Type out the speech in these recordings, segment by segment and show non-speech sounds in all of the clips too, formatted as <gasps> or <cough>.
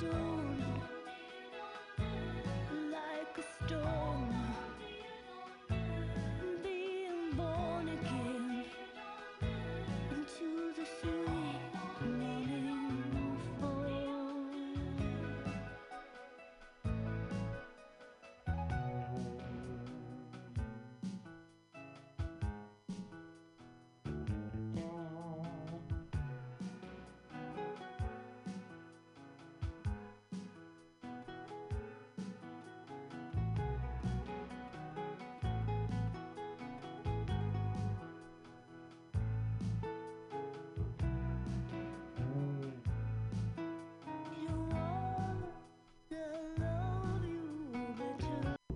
stone,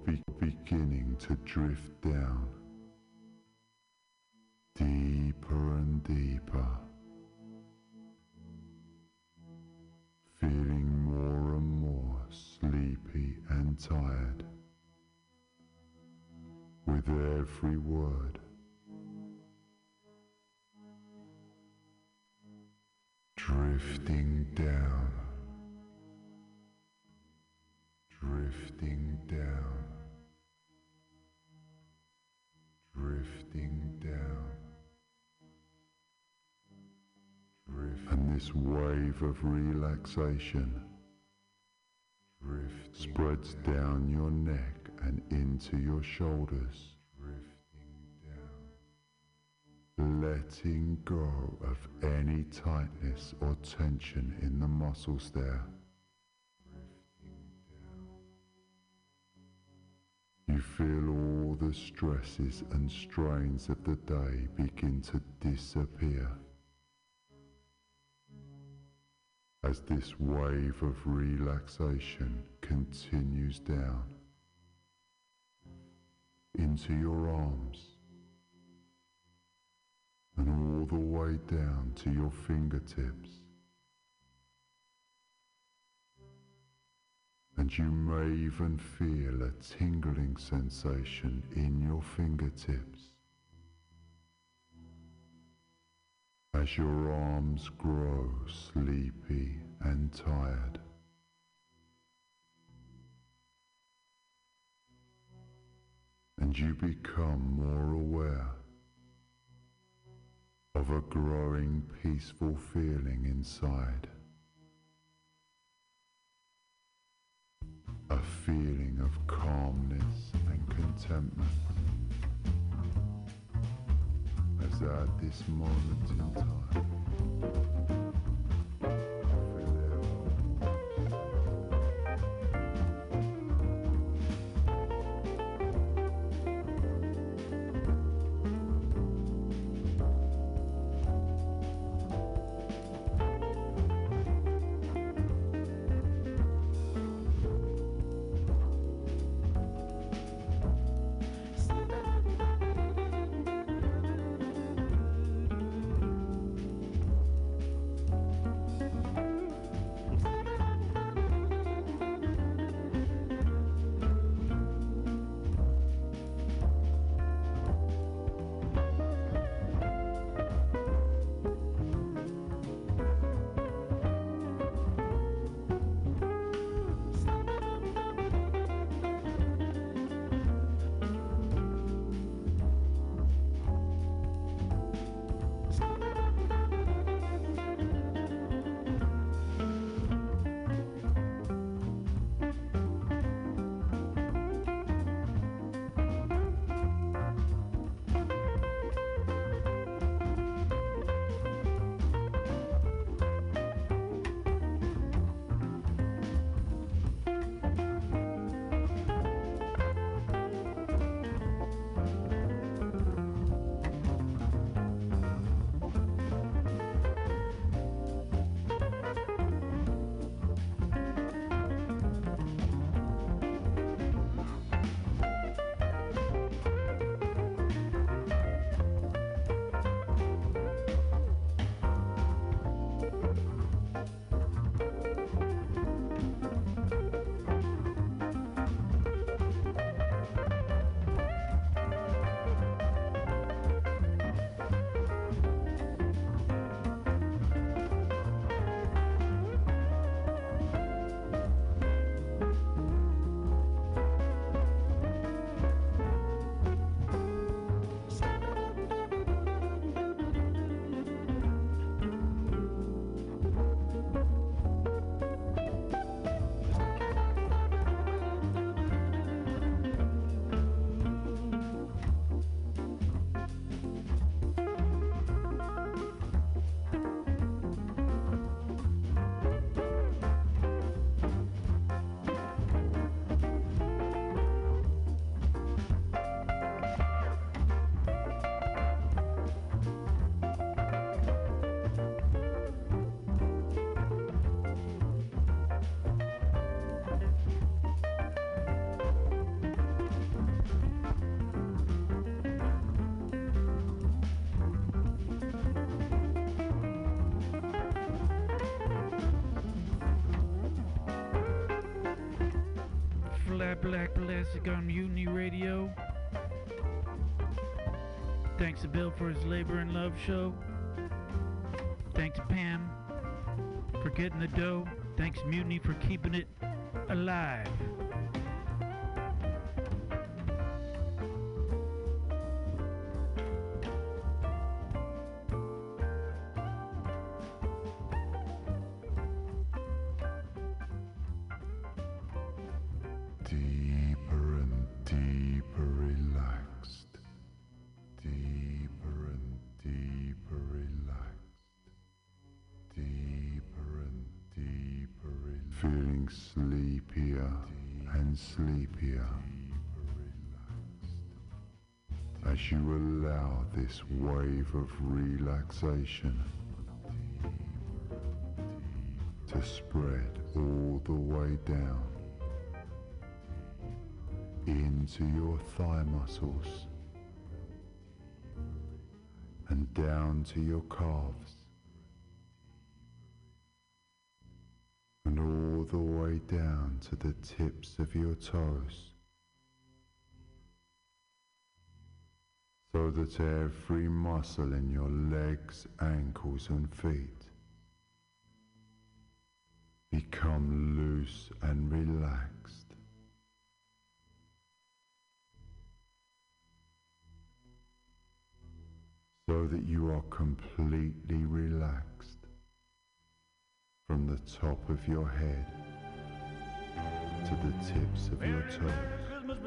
be- beginning to drift down deeper and deeper, feeling more and more sleepy and tired with every word. This wave of relaxation drift spreads down your neck and into your shoulders. Drifting down. Letting go of any tightness or tension in the muscles there. You feel all the stresses and strains of the day begin to disappear. As this wave of relaxation continues down into your arms and all the way down to your fingertips. And you may even feel a tingling sensation in your fingertips as your arms grow sleepy and tired. And you become more aware of a growing peaceful feeling inside. A feeling of calmness and contentment as at this moment in time. On Mutiny Radio. Thanks to Bill for his Labor and Love show. Thanks to Pam for getting the dough. Thanks Mutiny for keeping it alive. Of relaxation. To spread all the way down into your thigh muscles and down to your calves. And all the way down to the tips of your toes so that every muscle in your legs, ankles and feet become loose and relaxed. so that you are completely relaxed from the top of your head to the tips of your toes. Christmas,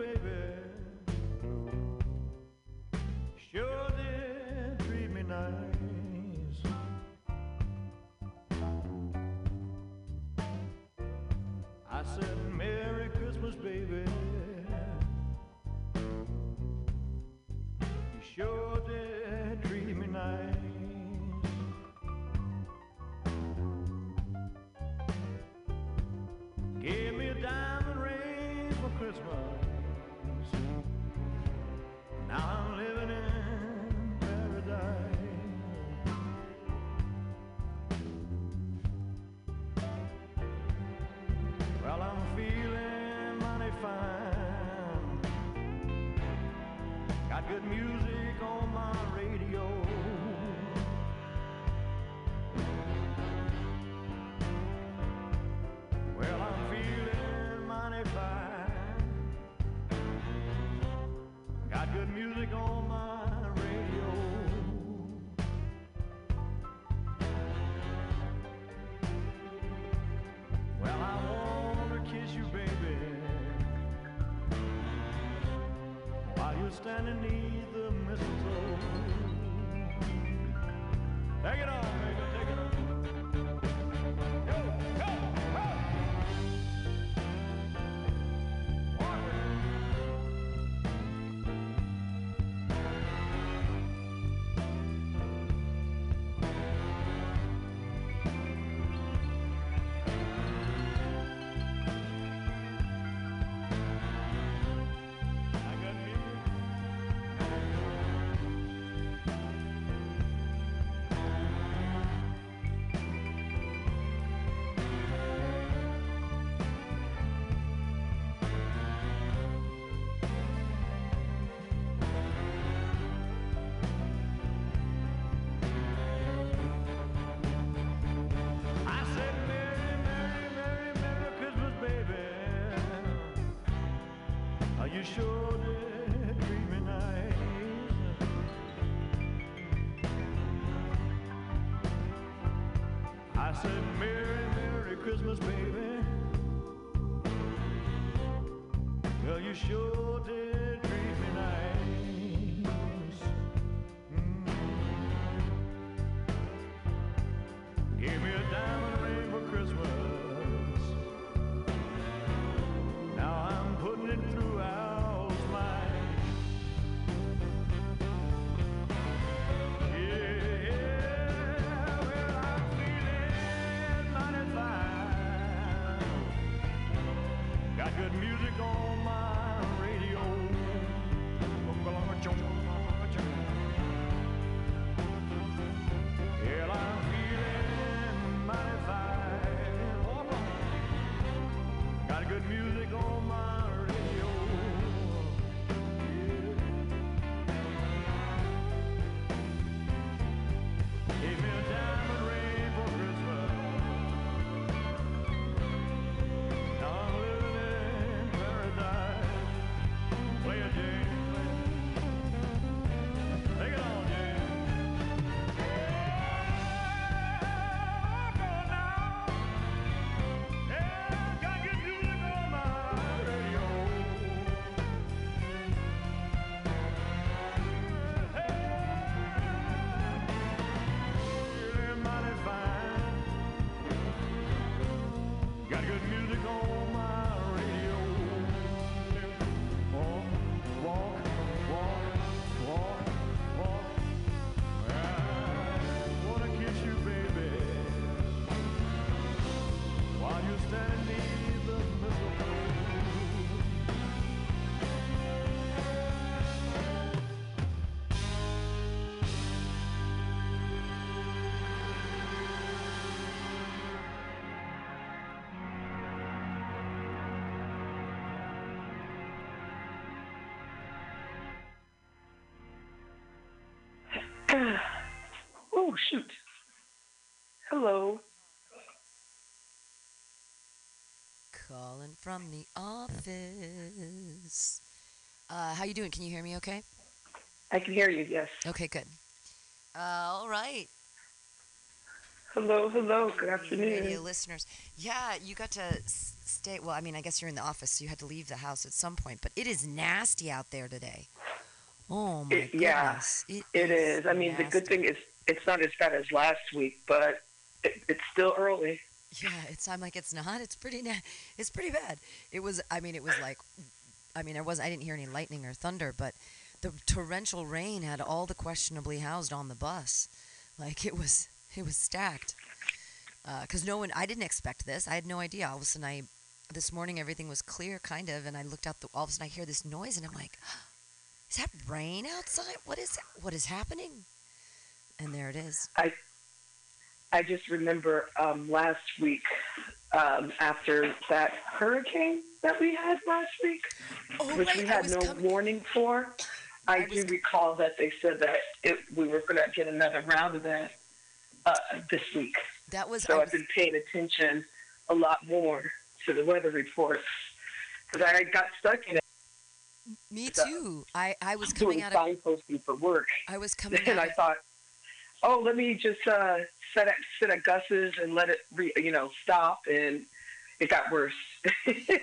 shoot. Hello. Calling from the office. Uh, how you doing? Can you hear me okay? I can hear you. Yes. Okay, good. Uh, all right. Hello. Hello. Good afternoon. Radio listeners. Yeah, you got to stay. Well, I mean, I guess you're in the office, so you had to leave the house at some point. But it is nasty out there today. Oh my It- yeah, goodness! It is. I mean, the good thing is it's not as bad as last week, but it, it's still early. Yeah, it's. I'm like, it's not. It's pretty. Na- it's pretty bad. It was. I mean, it was like. I mean, there was. I didn't hear any lightning or thunder, but the torrential rain had all the questionably housed on the bus. Like it was. It was stacked. Uh, because no one. I didn't expect this. I had no idea. All of a sudden, I. This morning, everything was clear, kind of, and I looked out. The, all of a sudden, I hear this noise, and I'm like, <gasps> "Is that rain outside? What is? What is happening?" And there it is. I I just remember um, last week um, after that hurricane that we had last week, Oh, which right, we had no coming- warning for. I, I do was- recall that they said that it, we were going to get another round of that uh, this week. That was. So I've been paying attention a lot more to the weather reports because I got stuck in it me so- too. I, I was doing coming out of. signposting for work. I was coming <laughs> and out. I thought, oh, let me just uh, set at sit at Gus's and let it, re, you know, stop, and it got worse.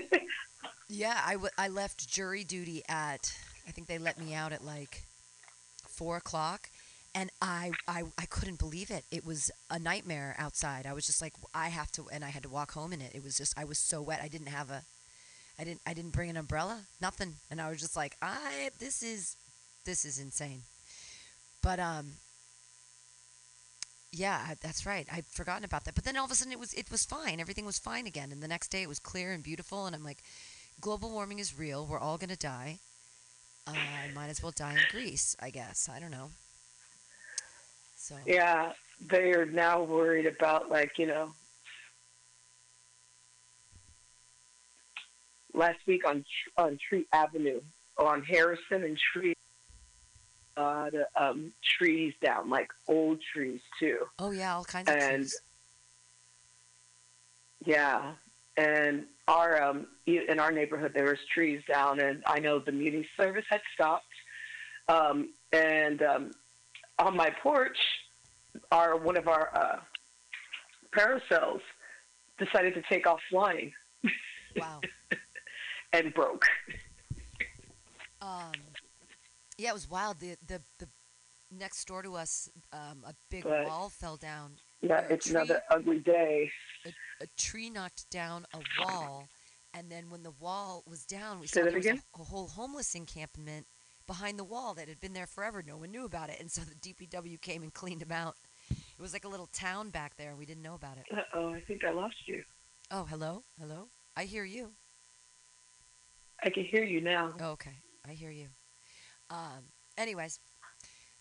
<laughs> yeah, I, w- I left jury duty at. I think they let me out at like four o'clock, and I, I I couldn't believe it. It was a nightmare outside. I was just like, I have to, and I had to walk home in it. It was just I was so wet. I didn't have a. I didn't I didn't bring an umbrella, nothing, and I was just like, I this is this is insane. But um. Yeah, that's right. I'd forgotten about that. But then all of a sudden it was it was fine. Everything was fine again. And the next day it was clear and beautiful. And I'm like, global warming is real. We're all gonna die. Uh, I might as well die in Greece, I guess. I don't know. So yeah, they are now worried about like you know. Last week on on Treat Avenue, on Harrison and Treat, uh, the um, trees down, like old trees too. oh yeah, all kinds of And- trees. Yeah, and our um, in our neighborhood there was trees down, and I know the muni service had stopped. Um, and um, on my porch, our one of our uh, parasols decided to take off flying Wow. <laughs> and broke. Um, yeah, it was wild. The the the next door to us, um, a big But- wall fell down. Yeah, it's tree. another ugly day. A, a tree knocked down a wall, and then when the wall was down, we Say saw there was a, a whole homeless encampment behind the wall that had been there forever. No one knew about it, and so the DPW came and cleaned them out. It was like a little town back there, we didn't know about it. Uh oh, I think I lost you. Oh, hello, hello. I hear you. I can hear you now. Oh, okay, I hear you. Um, anyways,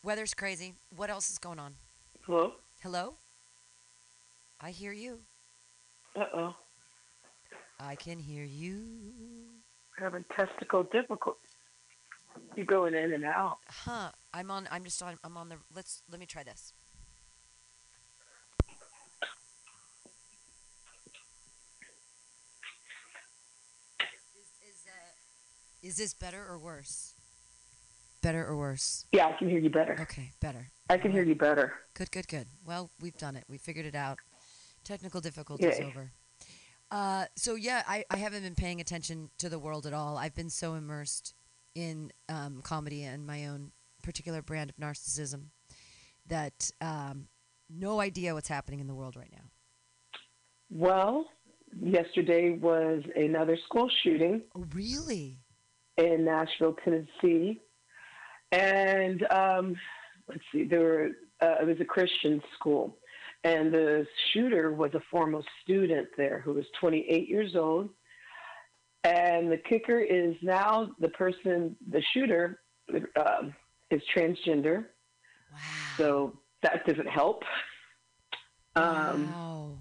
weather's crazy. What else is going on? Hello. Hello. I hear you. Uh oh, I can hear you. having testicle difficulty. You're going in and out. Huh. I'm on. I'm just on. I'm on the. Let's. Let me try this. Is, is, uh, is this better or worse? Better or worse? Yeah, I can hear you better. Okay, better. I can hear you better. Good, good, good. Well, we've done it. We figured it out. Technical difficulties Yay. over. Uh, so yeah, I, I haven't been paying attention to the world at all. I've been so immersed in um, comedy and my own particular brand of narcissism that um, no idea what's happening in the world right now. Well, yesterday was another school shooting Oh, really? in Nashville, Tennessee, and um, let's see, there were uh, it was a Christian school, and the shooter was a former student there who was 28 years old, and the kicker is now the person, the shooter, um, is transgender, Wow. so that doesn't help. Um, wow.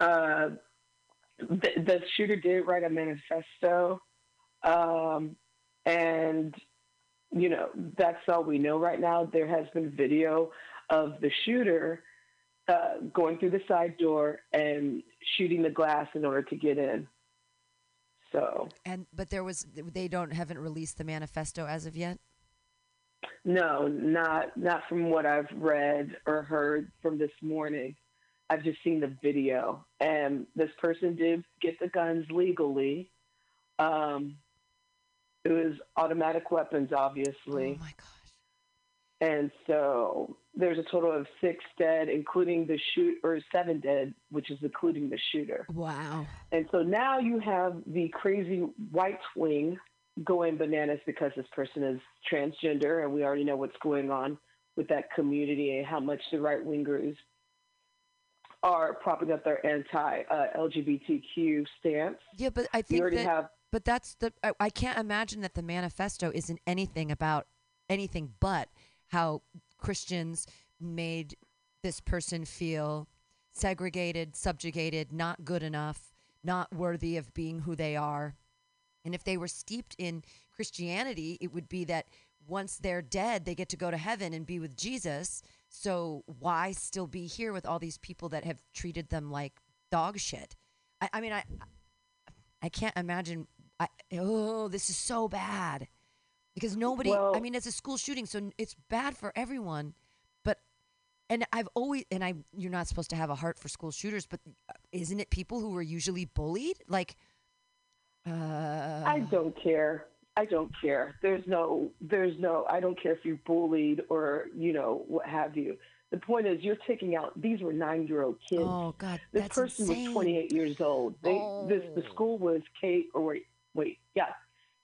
uh, the, the shooter did write a manifesto, um, and you know that's all we know right now. There has been video of the shooter uh, going through the side door and shooting the glass in order to get in. So And but there was they don't haven't released the manifesto as of yet. no, not not from what I've read or heard from this morning. I've just seen the video, and this person did get the guns legally. Um, it was automatic weapons, obviously. Oh my gosh. And so there's a total of six dead, including the shoot, or seven dead, which is including the shooter. Wow. And so now you have the crazy white wing going bananas because this person is transgender, and we already know what's going on with that community and how much the right wingers are propping up their anti uh, LGBTQ stance. Yeah, but I think You already that have but that's the I, I can't imagine that the manifesto isn't anything about anything but how Christians made this person feel segregated, subjugated, not good enough, not worthy of being who they are. And if they were steeped in Christianity, it would be that once they're dead, they get to go to heaven and be with Jesus. So why still be here with all these people that have treated them like dog shit? I, I mean, I I can't imagine. I, oh, this is so bad because nobody. I mean, it's a school shooting, so it's bad for everyone. But and I've always and I you're not supposed to have a heart for school shooters, but uh, isn't it people who are usually bullied? Like, uh, I don't care. I don't care. There's no, there's no, I don't care if you're bullied or, you know, what have you. The point is, you're taking out, these were nine year old kids. oh God, this person insane. was 28 years old. They, this, the Oh. school was K, or wait, yeah,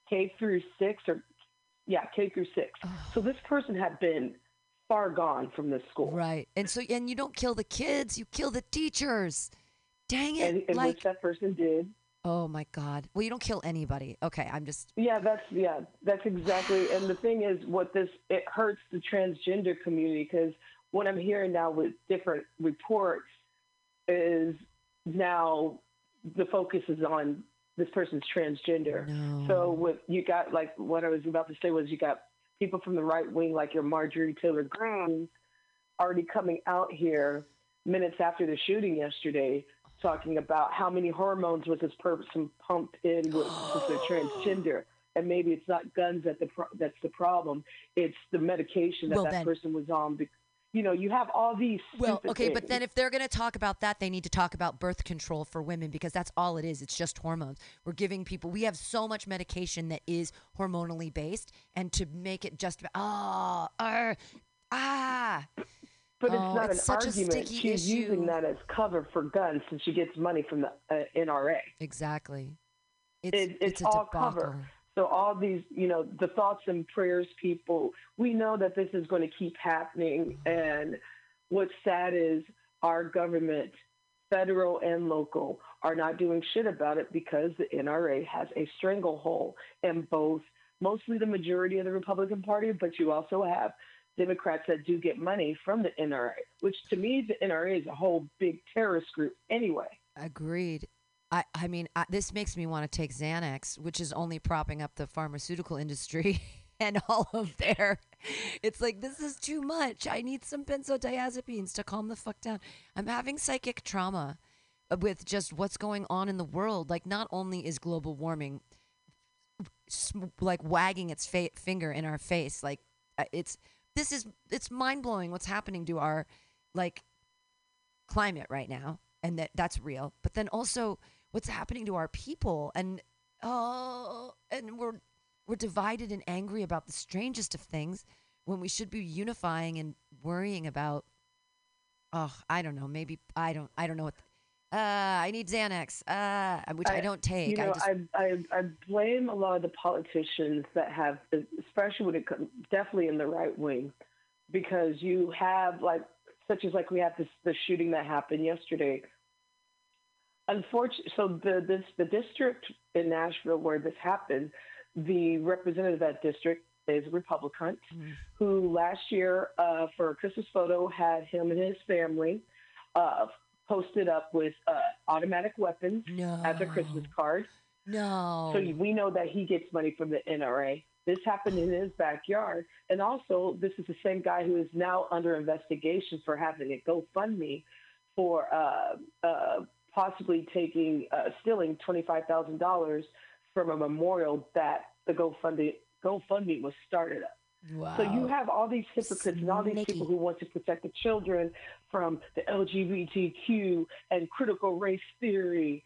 K through six or, yeah, K through six. So this person had been far gone from this school. Right, and so and you don't kill the kids, you kill the teachers. Dang it! And, and like, which that person did. oh my God. Well, you don't kill anybody. Okay, I'm just. Yeah, that's yeah, that's exactly. And the thing is, what this it hurts the transgender community because what I'm hearing now with different reports is now the focus is on this person's transgender. No. So what you got, like what I was about to say was, you got people from the right wing, like your Marjorie Taylor Greene, already coming out here minutes after the shooting yesterday, talking about how many hormones was this person pumped in with, their transgender. <gasps> And maybe it's not guns that the pro- that's the problem. It's the medication that Well, that person was on. Be- you know, you have all these. Well, okay, but then if they're going to talk about that, they need to talk about birth control for women because that's all it is. It's just hormones. We're giving people, we have so much medication that is hormonally based, and to make it just, ah, ah, ah. But it's Oh, not it's an such a argument. sticky She's issue. using that as cover for guns since she gets money from the uh, NRA. Exactly. It's, It, it's, a all debacle. cover. So all these, you know, the thoughts and prayers, people, we know that this is going to keep happening. And what's sad is our government, federal and local, are not doing shit about it because the NRA has a stranglehold in both, mostly the majority of the Republican Party, but you also have Democrats that do get money from the NRA, which to me, the NRA is a whole big terrorist group anyway. Agreed. I, I mean, I, this makes me want to take Xanax, which is only propping up the pharmaceutical industry <laughs> and all of their. It's like, this is too much. I need some benzodiazepines to calm the fuck down. I'm having psychic trauma uh, with just what's going on in the world. Like, not only is global warming like wagging its fa- finger in our face, like, uh, it's this is it's mind blowing what's happening to our like climate right now and that that's real but then also what's happening to our people and oh and we're we're divided and angry about the strangest of things when we should be unifying and worrying about oh i don't know maybe i don't i don't know what uh i need xanax uh which i, I- don't take You know, i just I, I I blame a lot of the politicians that have, especially when it comes, definitely in the right wing, because you have like such as like we have this the shooting that happened yesterday. Unfortunately, so the this the district in Nashville where this happened, the representative of that district is a Republican Mm. who last year uh, for a Christmas photo had him and his family uh, posted up with uh, automatic weapons no as a Christmas card. no So we know that he gets money from the NRA. This happened in his backyard. And also, this is the same guy who is now under investigation for having a GoFundMe for uh, uh, possibly taking, uh, stealing $25,000 from a memorial that the GoFundMe, GoFundMe was started at. Wow. So you have all these hypocrites and all these people who want to protect the children from the LGBTQ and critical race theory,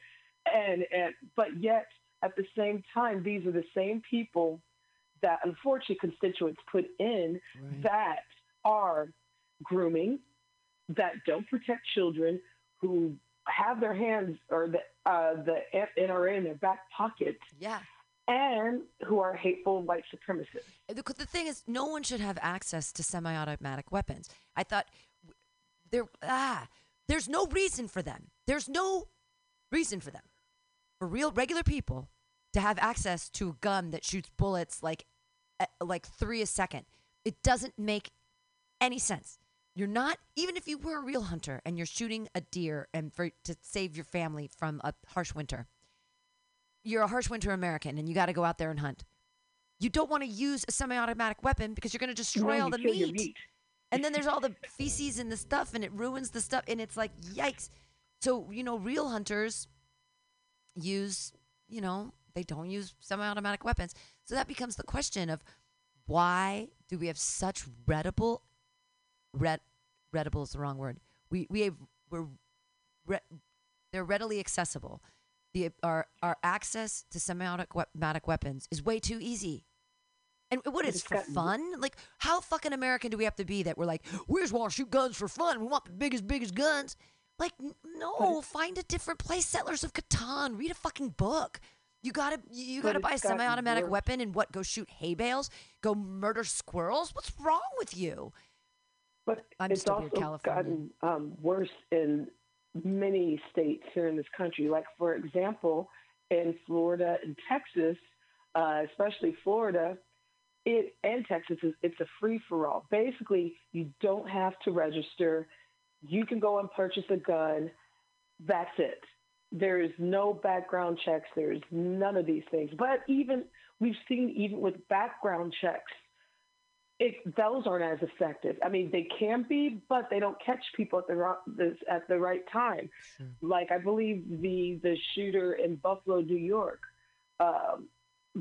and, and but yet at the same time, these are the same people that unfortunately constituents put in Right. that are grooming, that don't protect children, who have their hands or the uh, the NRA in their back pocket, yeah. and who are hateful white supremacists. The, the thing is, no one should have access to semi-automatic weapons. I thought there ah, there's no reason for them. There's no reason for them, for real regular people, to have access to a gun that shoots bullets like like three a second. It doesn't make any sense. You're not even if you were a real hunter and you're shooting a deer and for to save your family from a harsh winter. You're a harsh winter American and you got to go out there and hunt. You don't want to use a semi-automatic weapon because you're going to destroy all the meat. meat. And then there's all the feces and the stuff and it ruins the stuff and it's like yikes. So, you know, real hunters use, you know, they don't use semi-automatic weapons. So that becomes the question of why do we have such readable read readable is the wrong word. We we have we're re, they're readily accessible. The our our access to semi-automatic weapons is way too easy. And what is for fun? Like how fucking American do we have to be that we're like, we just want to shoot guns for fun. We want the biggest biggest guns. Like no, find a different place. Settlers of Catan. Read a fucking book. You gotta you gotta buy a semi-automatic worse. weapon and what? Go shoot hay bales? Go murder squirrels? What's wrong with you? But it's also gotten um, worse in many states here in this country. Like, for example, in Florida and Texas, uh, especially Florida, it and Texas, is, it's a free for all. Basically, you don't have to register. You can go and purchase a gun. That's it. There is no background checks. There's none of these things. But even we've seen even with background checks, it, those aren't as effective. I mean, they can be, but they don't catch people at the at the right time. Like I believe the the shooter in Buffalo, New York, um,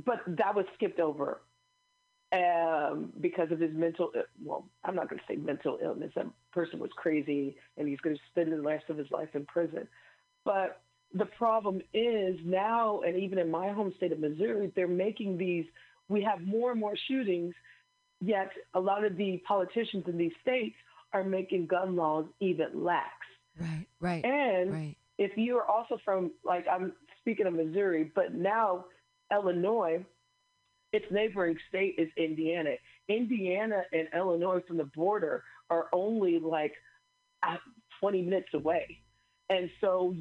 but that was skipped over um, because of his mental. Well, I'm not going to say mental illness. That person was crazy, and he's going to spend the rest of his life in prison. But the problem is now, and even in my home state of Missouri, they're making these. We have more and more shootings, yet a lot of the politicians in these states are making gun laws even lax. Right, right, And right. if you are also from, like, I'm speaking of Missouri, but now Illinois, its neighboring state is Indiana. Indiana and Illinois from the border are only like uh, 20 minutes away. And so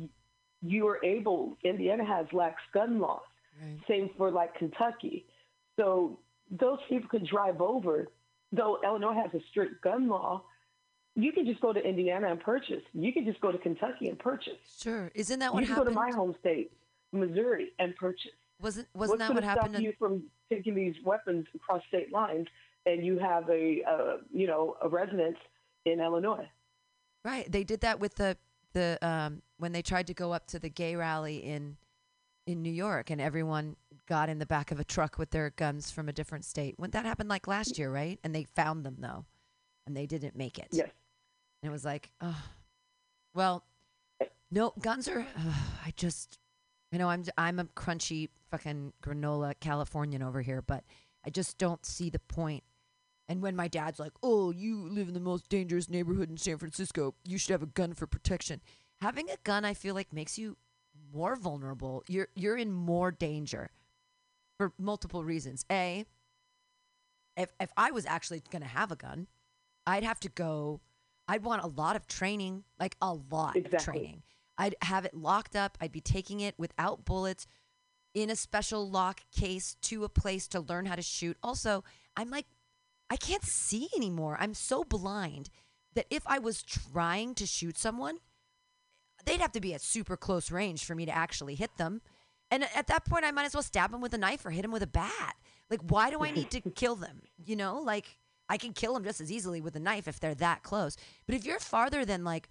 you are able, Indiana has lax gun laws. Right. Same for like Kentucky. So those people can drive over. Though Illinois has a strict gun law, you can just go to Indiana and purchase. You can just go to Kentucky and purchase. Sure. Isn't that what happened? you go to my home state, Missouri, and purchase. wasn't wasn't What's that what to happened? stop in- you from taking these weapons across state lines and you have a, uh, you know, a residence in Illinois? Right. They did that with the the um when they tried to go up to the gay rally in in New York and everyone got in the back of a truck with their guns from a different state. When that happened like last year, right? And they found them though. And they didn't make it. Yes. And it was like, oh, well, no, guns are. I just, you know I'm I'm a crunchy fucking granola Californian over here, but I just don't see the point. And when my dad's like, "Oh, you live in the most dangerous neighborhood in San Francisco. You should have a gun for protection." Having a gun, I feel like, makes you more vulnerable. You're you're in more danger for multiple reasons. A, if if I was actually going to have a gun, I'd have to go. I'd want a lot of training, like a lot of training. I'd have it locked up. I'd be taking it without bullets in a special lock case to a place to learn how to shoot. Also, I'm like, I can't see anymore. I'm so blind that if I was trying to shoot someone, they'd have to be at super close range for me to actually hit them. And at that point, I might as well stab him with a knife or hit him with a bat. Like, why do I need to <laughs> kill them? You know, like I can kill them just as easily with a knife if they're that close. But if you're farther than like,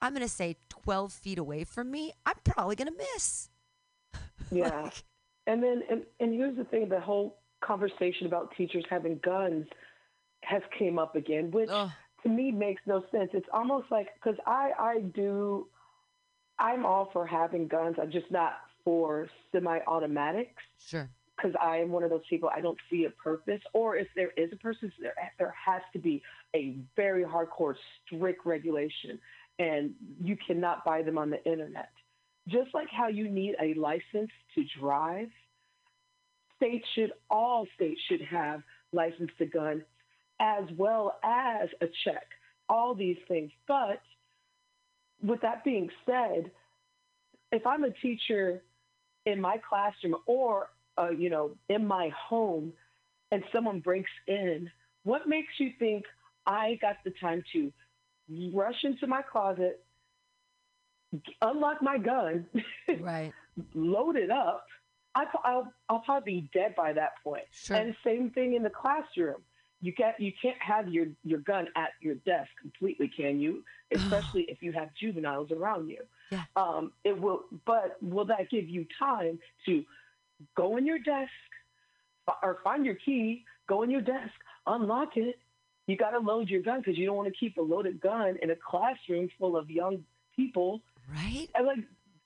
I'm gonna say 12 feet away from me, I'm probably gonna miss. <laughs> Yeah. Like, And then, and, and here's the thing: the whole conversation about teachers having guns has came up again, which Ugh. To me makes no sense. It's almost like because I I do, I'm all for having guns. I'm just not for semi-automatics sure. because I am one of those people. I don't see a purpose, or if there is a purpose, there there has to be a very hardcore, strict regulation, and you cannot buy them on the internet. Just like how you need a license to drive, states should all states should have license to gun, as well as a check. All these things, but with that being said, if I'm a teacher in my classroom or uh, you know in my home and someone breaks in, what makes you think I got the time to rush into my closet, unlock my gun, Right. <laughs> load it up? I, I'll, I'll probably be dead by that point. Sure. And same thing in the classroom. You can't you can't have your, your gun at your desk completely, can you? <sighs> Especially if you have juveniles around you. Yeah. Um, it will, but will that give you time to go in your desk or find your key, go in your desk, unlock it? You got to load your gun because you don't want to keep a loaded gun in a classroom full of young people Right. and like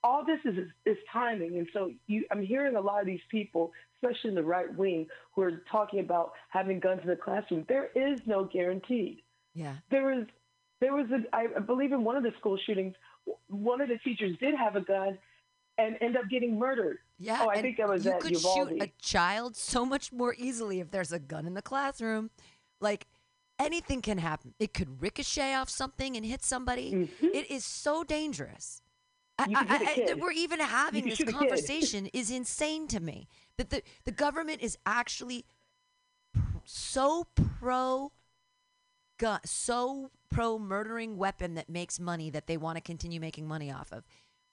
all this is is timing and so you i'm hearing a lot of these people especially in the right wing who are talking about having guns in the classroom there is no guaranteed Yeah. there was there was a i believe in one of the school shootings one of the teachers did have a gun and end up getting murdered Yeah. Oh, I think that was that you could Uvalde. shoot a child so much more easily if there's a gun in the classroom. Like anything can happen. It could ricochet off something and hit somebody. Mm-hmm. It is so dangerous. I, I- hit a I- kid. that we're even having this shoot a kid. conversation is insane to me. That the, the government is actually so pro gun, so pro murdering weapon that makes money that they want to continue making money off of.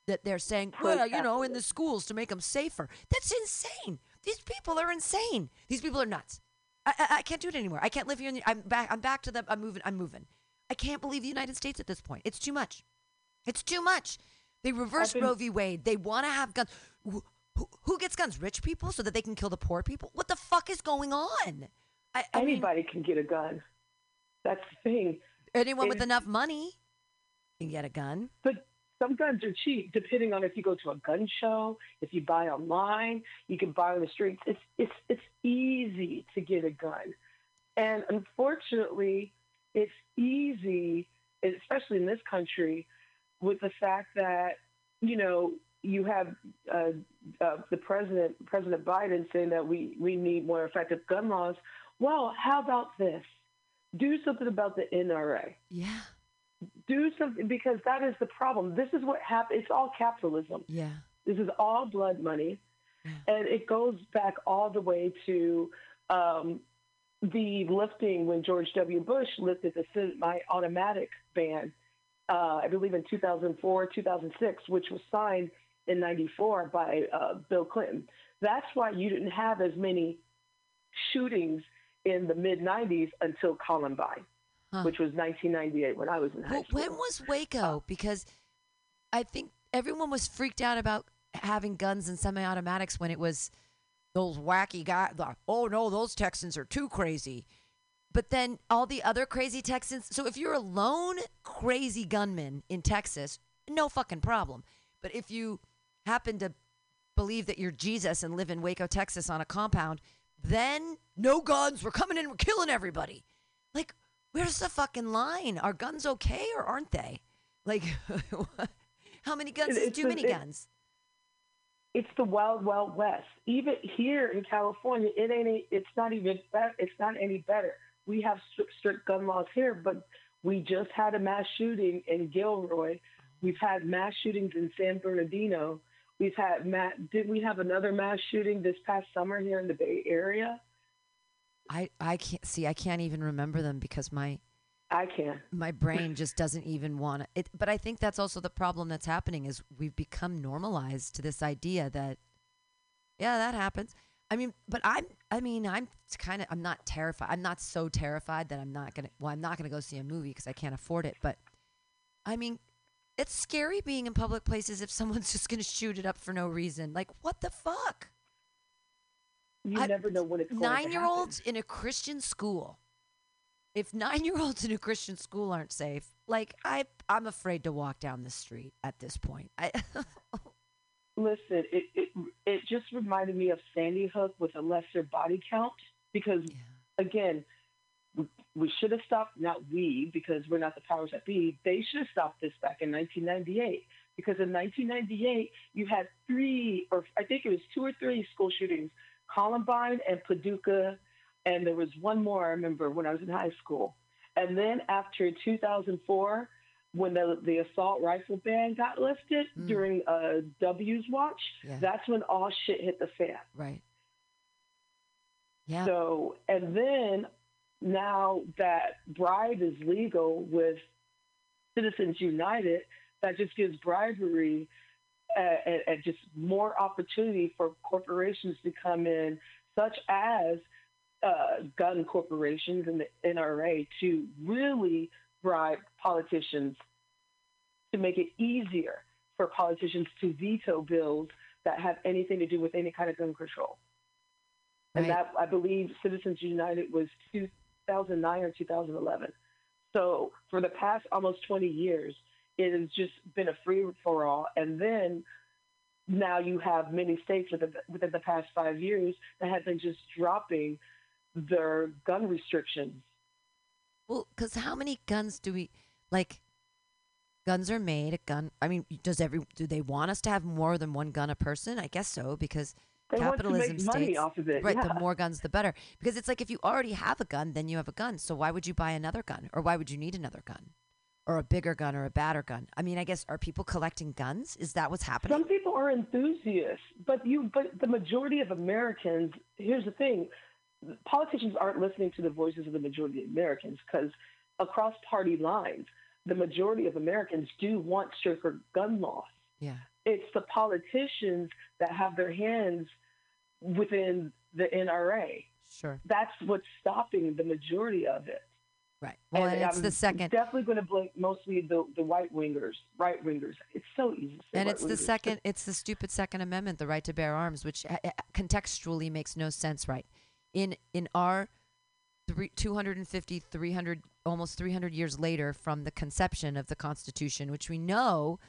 That they're saying, well, you know, in the schools to make them safer. That's insane. These people are insane. These people are nuts. I can't do it anymore. I can't live here. In the, I'm back. I'm back to the. I'm moving. I'm moving. I can't believe the United States at this point. It's too much. It's too much. They reverse been- Roe v. Wade. They want to have guns. Who, who, who gets guns? Rich people, so that they can kill the poor people. What the fuck is going on? I, I mean, anybody can get a gun that's the thing anyone with enough money can get a gun. But some guns are cheap, depending on if you go to a gun show, if you buy online, you can buy on the streets. It's it's it's easy to get a gun, and unfortunately, it's easy, especially in this country, with the fact that you know you have uh, uh, the president President Biden saying that we we need more effective gun laws. Well, how about this? Do something about the NRA Yeah. do something because that is the problem. This is what happened. It's all capitalism. Yeah. This is all blood money, and it goes back all the way to um, the lifting when George W. Bush lifted the semi-automatic ban. Uh, I believe in 2004, 2006, which was signed in '94 by uh, Bill Clinton. That's why you didn't have as many shootings in the mid '90s until Columbine, Huh. which was 1998 when I was in high Well, school. when was Waco? Because I think everyone was freaked out about having guns and semi-automatics when it was those wacky guys. Like, oh no, those Texans are too crazy. But then all the other crazy Texans. So if you're a lone crazy gunman in Texas, no fucking problem. But if you happen to believe that you're Jesus and live in Waco, Texas on a compound, then no guns. We're coming in. We're killing everybody. Like, where's the fucking line? Are guns okay or aren't they? Like, <laughs> how many guns It- is it's too many it- guns? it's the wild wild west even here in california it ain't it's not even it's not any better we have strict, strict gun laws here but we just had a mass shooting in gilroy we've had mass shootings in san bernardino we've had Matt. did we have another mass shooting this past summer here in the bay area I, I can't see. I can't even remember them because my i can't. my brain just doesn't even want it. But I think that's also the problem that's happening is we've become normalized to this idea that, yeah, that happens. I mean, but I'm. I mean, I'm kind of. I'm not terrified. I'm not so terrified that I'm not gonna. Well, I'm not gonna go see a movie because I can't afford it. But I mean, it's scary being in public places if someone's <laughs> just gonna shoot it up for no reason. Like, what the fuck? You I- never know when it's Nine year olds in a Christian school. If nine year olds <laughs> in a Christian school aren't safe, like I, I'm afraid to walk down the street at this point. I, <laughs> Listen, it, it it just reminded me of Sandy Hook with a lesser body count because again, we, we should have stopped. Not we, because we're not the powers that be. They should have stopped this back in 1998 because in 1998 you had three, or I think it was two or three school shootings: Columbine and Paducah, and there was one more I remember when I was in high school. And then after 2004, when the the assault rifle ban got lifted Mm. during uh, W's watch, Yeah. that's when all shit hit the fan. right. Yeah. So, and then now that bribe is legal with Citizens United, that just gives bribery uh, and, and just more opportunity for corporations to come in, such as uh, gun corporations and the NRA, to really bribe politicians to make it easier for politicians to veto bills that have anything to do with any kind of gun control. And that, I believe, Citizens United was 2009 or 2011. So for the past almost 20 years, it has just been a free for all. And then now you have many states within the, within the past five years that have been just dropping their gun restrictions. Well, because how many guns do we like? Guns are made. A gun. I mean, does every do they want us to have more than one gun a person? I guess so because They want to capitalism states off of it. right. yeah. The more guns, the better. Because it's like if you already have a gun, then you have a gun. So why would you buy another gun, or why would you need another gun, or a bigger gun, or a badder gun? I mean, I guess are people collecting guns? Is that what's happening? Some people are enthusiasts, but you but the majority of Americans, here's the thing, politicians aren't listening to the voices of the majority of Americans because across party lines, the majority of Americans do want stricter gun laws. yeah. It's the politicians that have their hands within the NRA. Sure. That's what's stopping the majority of it. Right. Well, and it's I'm the second. Definitely going to blame mostly the the white wingers, right wingers. It's so easy. To say And it's the second, it's the stupid Second Amendment, the right to bear arms, which uh, uh, contextually makes no sense, right? In in our three, 250, 300, almost 300 years later from the conception of the Constitution, which we know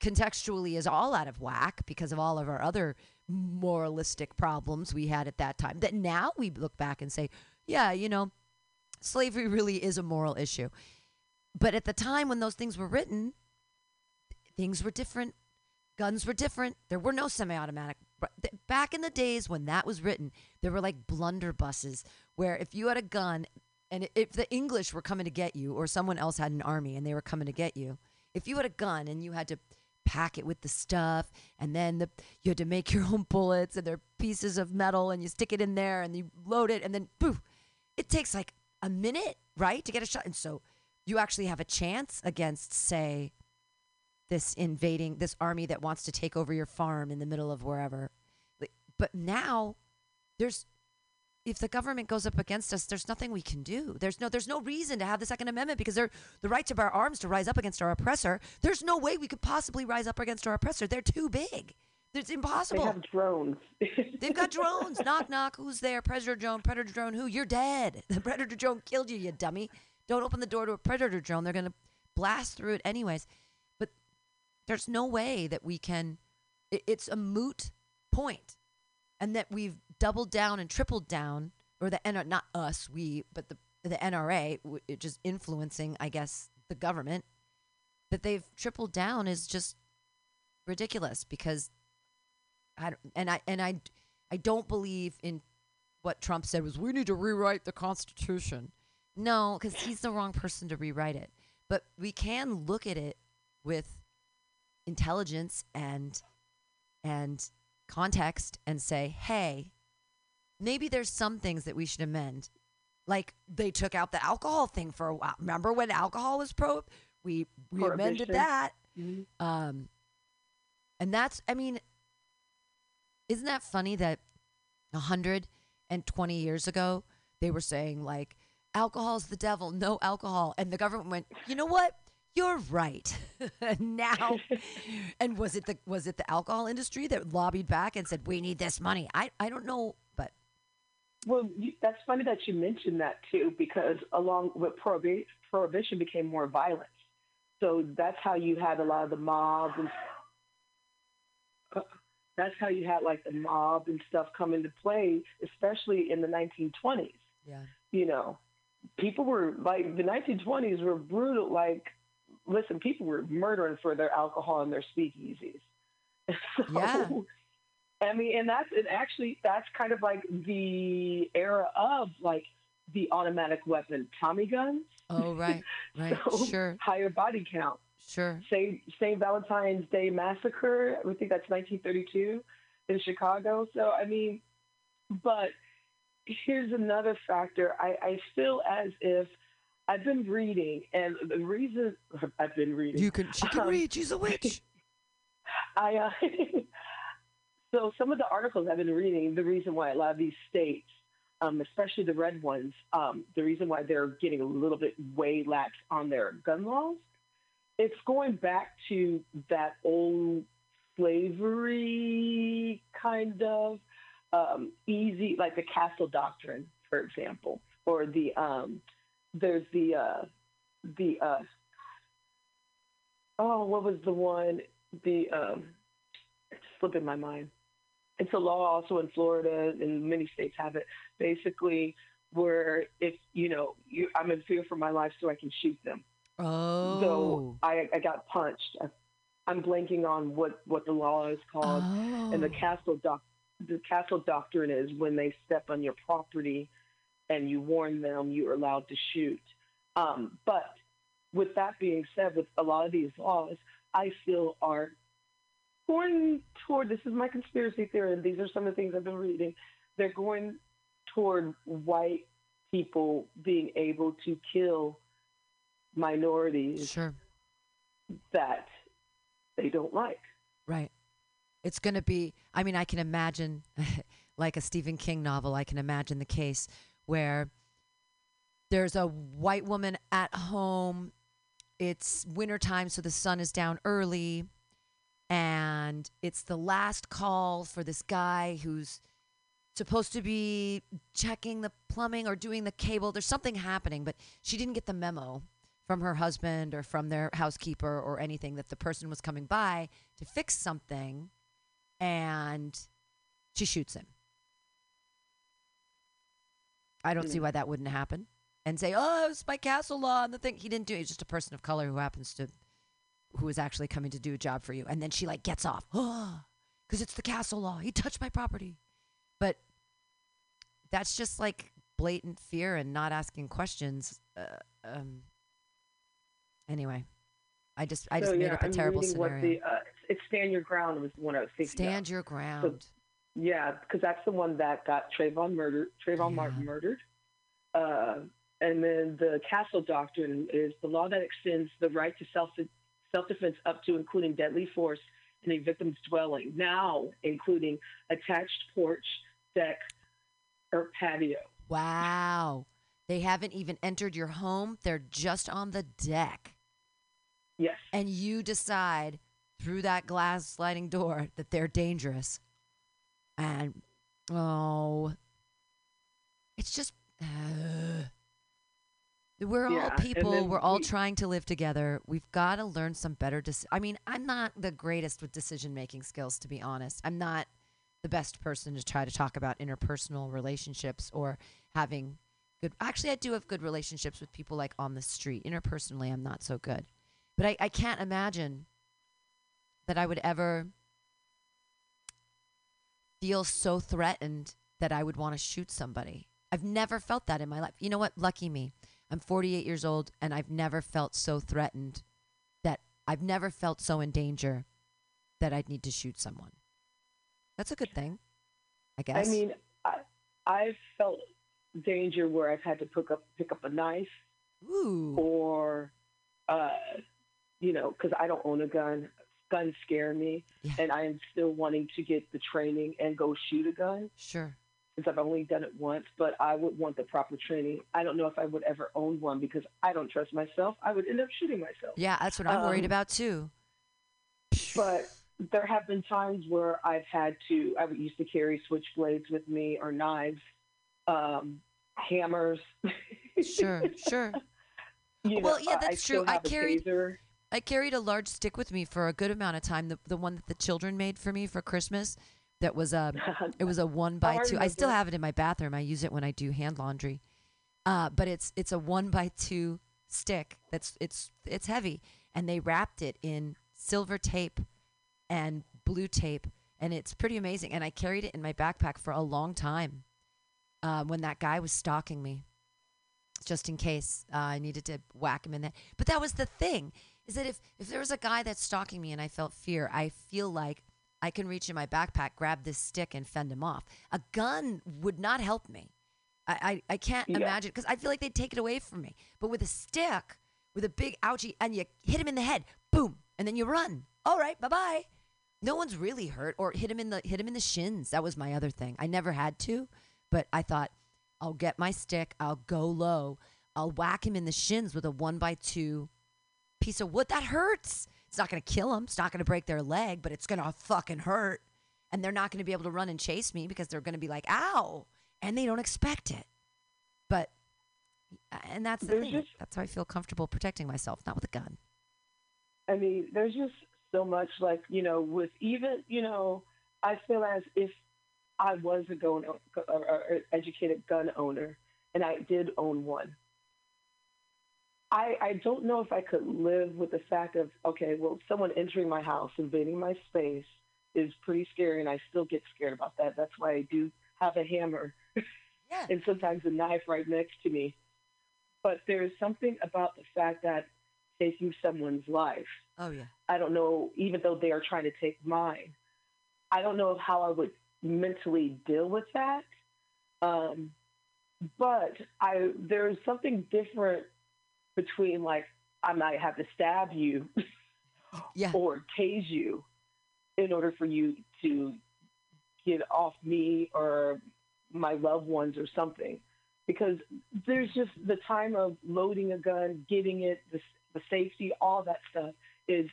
contextually is all out of whack because of all of our other moralistic problems we had at that time. That now we look back and say, yeah, you know, slavery really is a moral issue. But at the time when those things were written, things were different. Guns were different. There were no semi-automatic. Back in the days when that was written, there were like blunderbusses where if you had a gun and if the English were coming to get you or someone else had an army and they were coming to get you, if you had a gun and you had to pack it with the stuff and then the, you had to make your own bullets and they're pieces of metal and you stick it in there and you load it and then poof, it takes like a minute, right, to get a shot. And so you actually have a chance against, say, this invading this army that wants to take over your farm in the middle of wherever. But now there's if the government goes up against us, there's nothing we can do. There's no there's no reason to have the Second Amendment because they're the right to bear arms to rise up against our oppressor. There's no way we could possibly rise up against our oppressor. They're too big. It's impossible. They have drones. <laughs> They've got drones. knock knock. Who's there? Predator drone. Predator drone. Who? You're dead. <laughs> The predator drone killed you. You dummy. Don't open the door to a predator drone. They're gonna blast through it anyways. But there's no way that we can. It, it's a moot point, and that we've doubled down and tripled down, or the N not us, we, but the the NRA, just influencing, I guess, the government. That they've tripled down is just ridiculous because I and I and I I don't believe in what Trump said was we need to rewrite the Constitution. No, because he's the wrong person to rewrite it. But we can look at it with intelligence and and context and say, hey, maybe there's some things that we should amend. Like they took out the alcohol thing for a while. Remember when alcohol was pro? We we amended that. Mhm. Um, and that's, I mean, isn't that funny that 120 years ago, they were saying like alcohol's the devil, no alcohol, and the government went, "You know what? You're right." <laughs> now, <laughs> and was it the was it the alcohol industry that lobbied back and said, "We need this money"? I I don't know, but Well, you, that's funny that you mentioned that too, because along with prohibi- prohibition became more violence. So that's how you had a lot of the mob and uh, that's how you had like the mob and stuff come into play, especially in the 1920s. yeah. You know, people were like the 1920s were brutal. Like, listen, people were murdering for their alcohol and their speakeasies. <laughs> So, Yeah. I mean, and that's and actually that's kind of like the era of like the automatic weapon Tommy guns. Oh right, <laughs> right, So, sure, Higher body count. sure. St. St. Valentine's Day massacre. I think that's 1932 in Chicago. So I mean, but here's another factor. I, I feel as if I've been reading, and the reason <laughs> I've been reading. You can she can Um, read. She's a witch. <laughs> I uh, so some of the articles I've been reading, the reason why a lot of these states, um, especially the red ones, um, the reason why they're getting a little bit way lax on their gun laws, it's going back to that old slavery kind of um, easy, like the castle doctrine, for example, or the um, there's the uh, the uh, oh, what was the one? The um, it's slipping my mind. It's a law also in Florida, and many states have it. Basically, where if you know you, I'm in fear for my life, so I can shoot them. Oh. So I, I got punched. I, I'm blanking on what what the law is called. oh. And the castle doc, the castle doctrine is when they step on your property, and you warn them, you are allowed to shoot. Um, but with that being said, with a lot of these laws, I still are going toward. This is my conspiracy theory, and these are some of the things I've been reading. They're going toward white people being able to kill minorities Sure. that they don't like. Right. It's going to be, I mean, I can imagine, <laughs> like a Stephen King novel, I can imagine the case where there's a white woman at home. It's wintertime, so the sun is down early. And it's the last call for this guy who's supposed to be checking the plumbing or doing the cable. There's something happening, but she didn't get the memo from her husband or from their housekeeper or anything that the person was coming by to fix something and she shoots him. I don't see hmm. why that wouldn't happen. And say, oh, it's by castle law and the thing. He didn't do it. He's just a person of color who happens to, who is actually coming to do a job for you. And then she like gets off. <gasps> Oh, because it's the castle law. He touched my property. But that's just like blatant fear and not asking questions. Uh, um, anyway, I just I just so, made yeah, up a I'm terrible scenario. The, uh, it's stand your ground was one I was thinking. Stand of. your ground. Yeah, because that's the one that got Trayvon murdered. Trayvon Yeah. Martin murdered. Uh, and then the Castle Doctrine is the law that extends the right to self self defense up to including deadly force in a victim's dwelling, now including attached porch, deck, or patio. wow. They haven't even entered your home. They're just on the deck. Yes. And you decide through that glass sliding door that they're dangerous. And oh, it's just uh, we're all Yeah, and people. We're all we- trying to live together. We've got to learn some better. Dec- I mean, I'm not the greatest with decision making skills, to be honest. I'm not the best person to try to talk about interpersonal relationships or having good. Actually, I do have good relationships with people like on the street. Interpersonally, I'm not so good. But I, I can't imagine that I would ever feel so threatened that I would want to shoot somebody. I've never felt that in my life. You know what? Lucky me. I'm 48 years old and I've never felt so threatened that I've never felt so in danger that I'd need to shoot someone. That's a good thing, I guess. I mean, I, I've felt danger where I've had to pick up pick up a knife ooh, or, uh, you know, because I don't own a gun. Guns scare me, Yeah. and I am still wanting to get the training and go shoot a gun. sure. Since I've only done it once, but I would want the proper training. I don't know if I would ever own one because I don't trust myself. I would end up shooting myself. Yeah, that's what I'm worried Um, about too. But there have been times where I've had to, I would used to carry switchblades with me or knives, um, hammers. Sure, sure. <laughs> You Well, know, yeah, that's still true. I carried-. I carried a large stick with me for a good amount of time. The the one that the children made for me for Christmas. That was a <laughs> it was a one by two. I still have it in my bathroom. I use it when I do hand laundry. Uh, but it's it's a one by two stick. That's it's it's heavy, and they wrapped it in silver tape and blue tape, and it's pretty amazing. And I carried it in my backpack for a long time. Uh, when that guy was stalking me, just in case uh, I needed to whack him in that. But that was the thing is that if if there was a guy that's stalking me and I felt fear, I feel like I can reach in my backpack, grab this stick, and fend him off. A gun would not help me. I I, I can't Yeah. imagine because I feel like they'd take it away from me. But with a stick, with a big ouchie, and you hit him in the head, boom, and then you run. All right, bye bye. No one's really hurt, or hit him in the hit him in the shins. That was my other thing. I never had to, but I thought I'll get my stick, I'll go low, I'll whack him in the shins with a one by two piece of wood. That hurts. It's not going to kill them. It's not going to break their leg, but it's going to fucking hurt. And they're not going to be able to run and chase me because they're going to be like, ow. And they don't expect it. But, uh, and that's the There's thing. just- that's how I feel comfortable protecting myself, not with a gun. I mean, there's just so much like, you know, with even, you know, I feel as if I was a gun, or, or uh, uh, educated gun owner and I did own one. I, I don't know if I could live with the fact of, okay, well, someone entering my house, invading my space is pretty scary, and I still get scared about that. That's why I do have a hammer Yeah. and sometimes a knife right next to me. But there's something about the fact that taking someone's life, Oh, yeah. I don't know, even though they are trying to take mine, I don't know how I would mentally deal with that. Um, but I there's something different between like I might have to stab you Yeah. <laughs> or tase you in order for you to get off me or my loved ones or something. Because there's just the time of loading a gun, getting it, the, the safety, all that stuff is,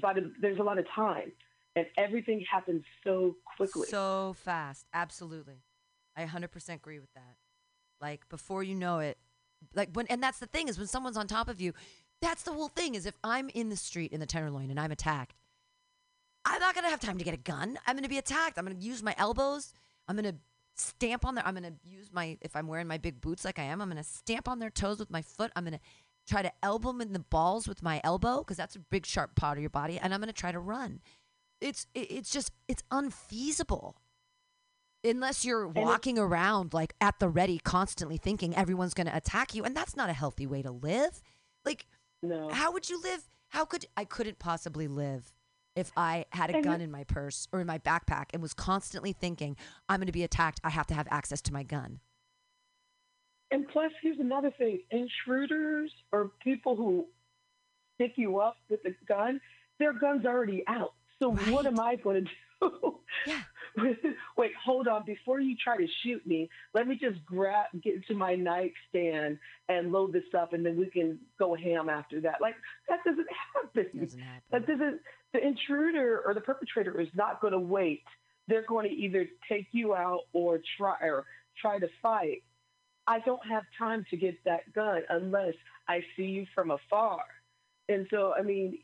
but there's a lot of time, and everything happens so quickly. So fast. Absolutely. I 100% agree with that. Like before you know it, like when, and that's the thing is when someone's on top of you, that's the whole thing is if I'm in the street in the Tenderloin and I'm attacked, I'm not going to have time to get a gun. I'm going to be attacked. I'm going to use my elbows. I'm going to stamp on their, I'm going to use my, if I'm wearing my big boots like I am, I'm going to stamp on their toes with my foot. I'm going to try to elbow them in the balls with my elbow because that's a big sharp part of your body. And I'm going to try to run. It's, it- it's just, it's unfeasible unless you're walking around like at the ready constantly thinking everyone's going to attack you and that's not a healthy way to live. Like no, how would you live? How could i couldn't possibly live if i had a And- gun in my purse or in my backpack and was constantly thinking i'm going to be attacked. I have to have access to my gun. And plus, here's another thing: intruders or people who pick you up with a gun, their gun's already out. So what am I going to do? Yeah. <laughs> Wait, hold on. Before you try to shoot me, let me just grab, get to my nightstand and load this up, and then we can go ham after that. Like that doesn't happen. doesn't happen That doesn't. The intruder or the perpetrator is not going to wait. They're going to either take you out or try or try to fight. I don't have time to get that gun unless I see you from afar. And so, I mean,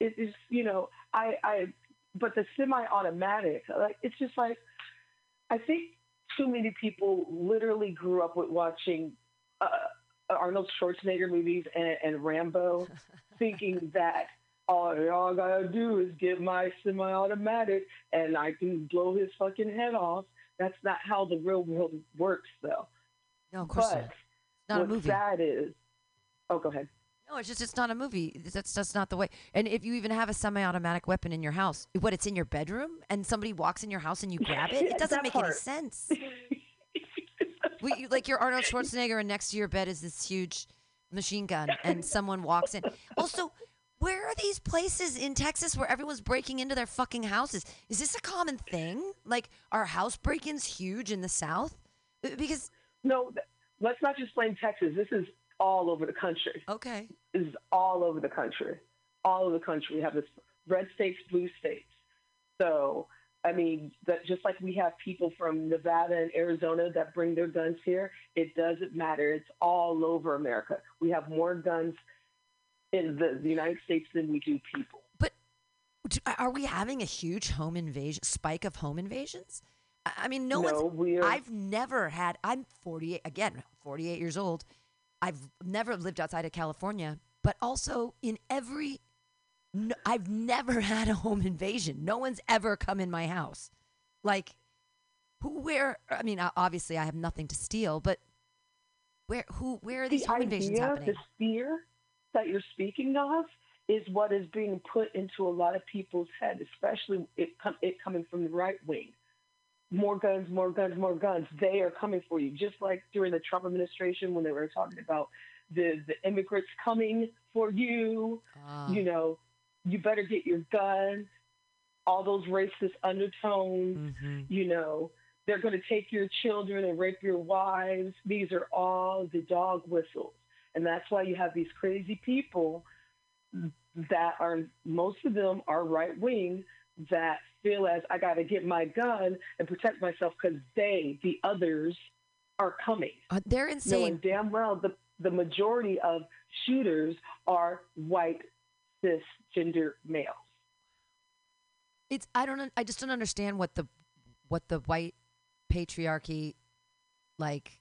it is you know, I, I, but the semi-automatic, like it's just like, I think too many people literally grew up with watching uh, Arnold Schwarzenegger movies and, and Rambo, <laughs> thinking that all y'all gotta do is get my semi-automatic and I can blow his fucking head off. That's not how the real world works, though. no of course but not it's not a movie sad is, oh, go ahead. No, it's just it's not a movie. That's just not the way. And if you even have a semi-automatic weapon in your house, what it's in your bedroom, and somebody walks in your house and you grab it, <laughs> it doesn't make any sense. <laughs> we, you, like you're Arnold Schwarzenegger, and next to your bed is this huge machine gun, and someone walks in. Also, Where are these places in Texas where everyone's breaking into their fucking houses? Is this a common thing? Like, are house break-ins huge in the South? Because No, let's not just blame Texas. This is all over the country. okay, This is all over the country. All over the country. We have this red states, blue states. So, I mean, that just like we have people from Nevada and Arizona that bring their guns here, it doesn't matter. It's all over America. We have more guns in the, the United States than we do people. but are we having a huge home invasion spike of home invasions? I mean, no, No, one's. we are- I've never had. I'm 48 again, 48 years old. I've never lived outside of California, but also in every. No, I've never <laughs> had a home invasion. No one's ever come in my house. Like, who? Where? I mean, obviously, I have nothing to steal, but where? Who? Where are these the home invasions idea, happening? the fear that you're speaking of is what is being put into a lot of people's head, especially it, com- it coming from the right wing. More guns, more guns, more guns. They are coming for you. Just like during the Trump administration when they were talking about the, the immigrants coming for you, Ah. you know, you better get your gun. All those racist undertones, Mhm. you know, they're going to take your children and rape your wives. These are all the dog whistles. And that's why you have these crazy people that are, most of them are right wing, that feel as I got to get my gun and protect myself because they, the others, are coming. Uh, they're insane. Knowing damn well the, the majority of shooters are white cisgender males. it's I don't I just don't understand what the what the white patriarchy like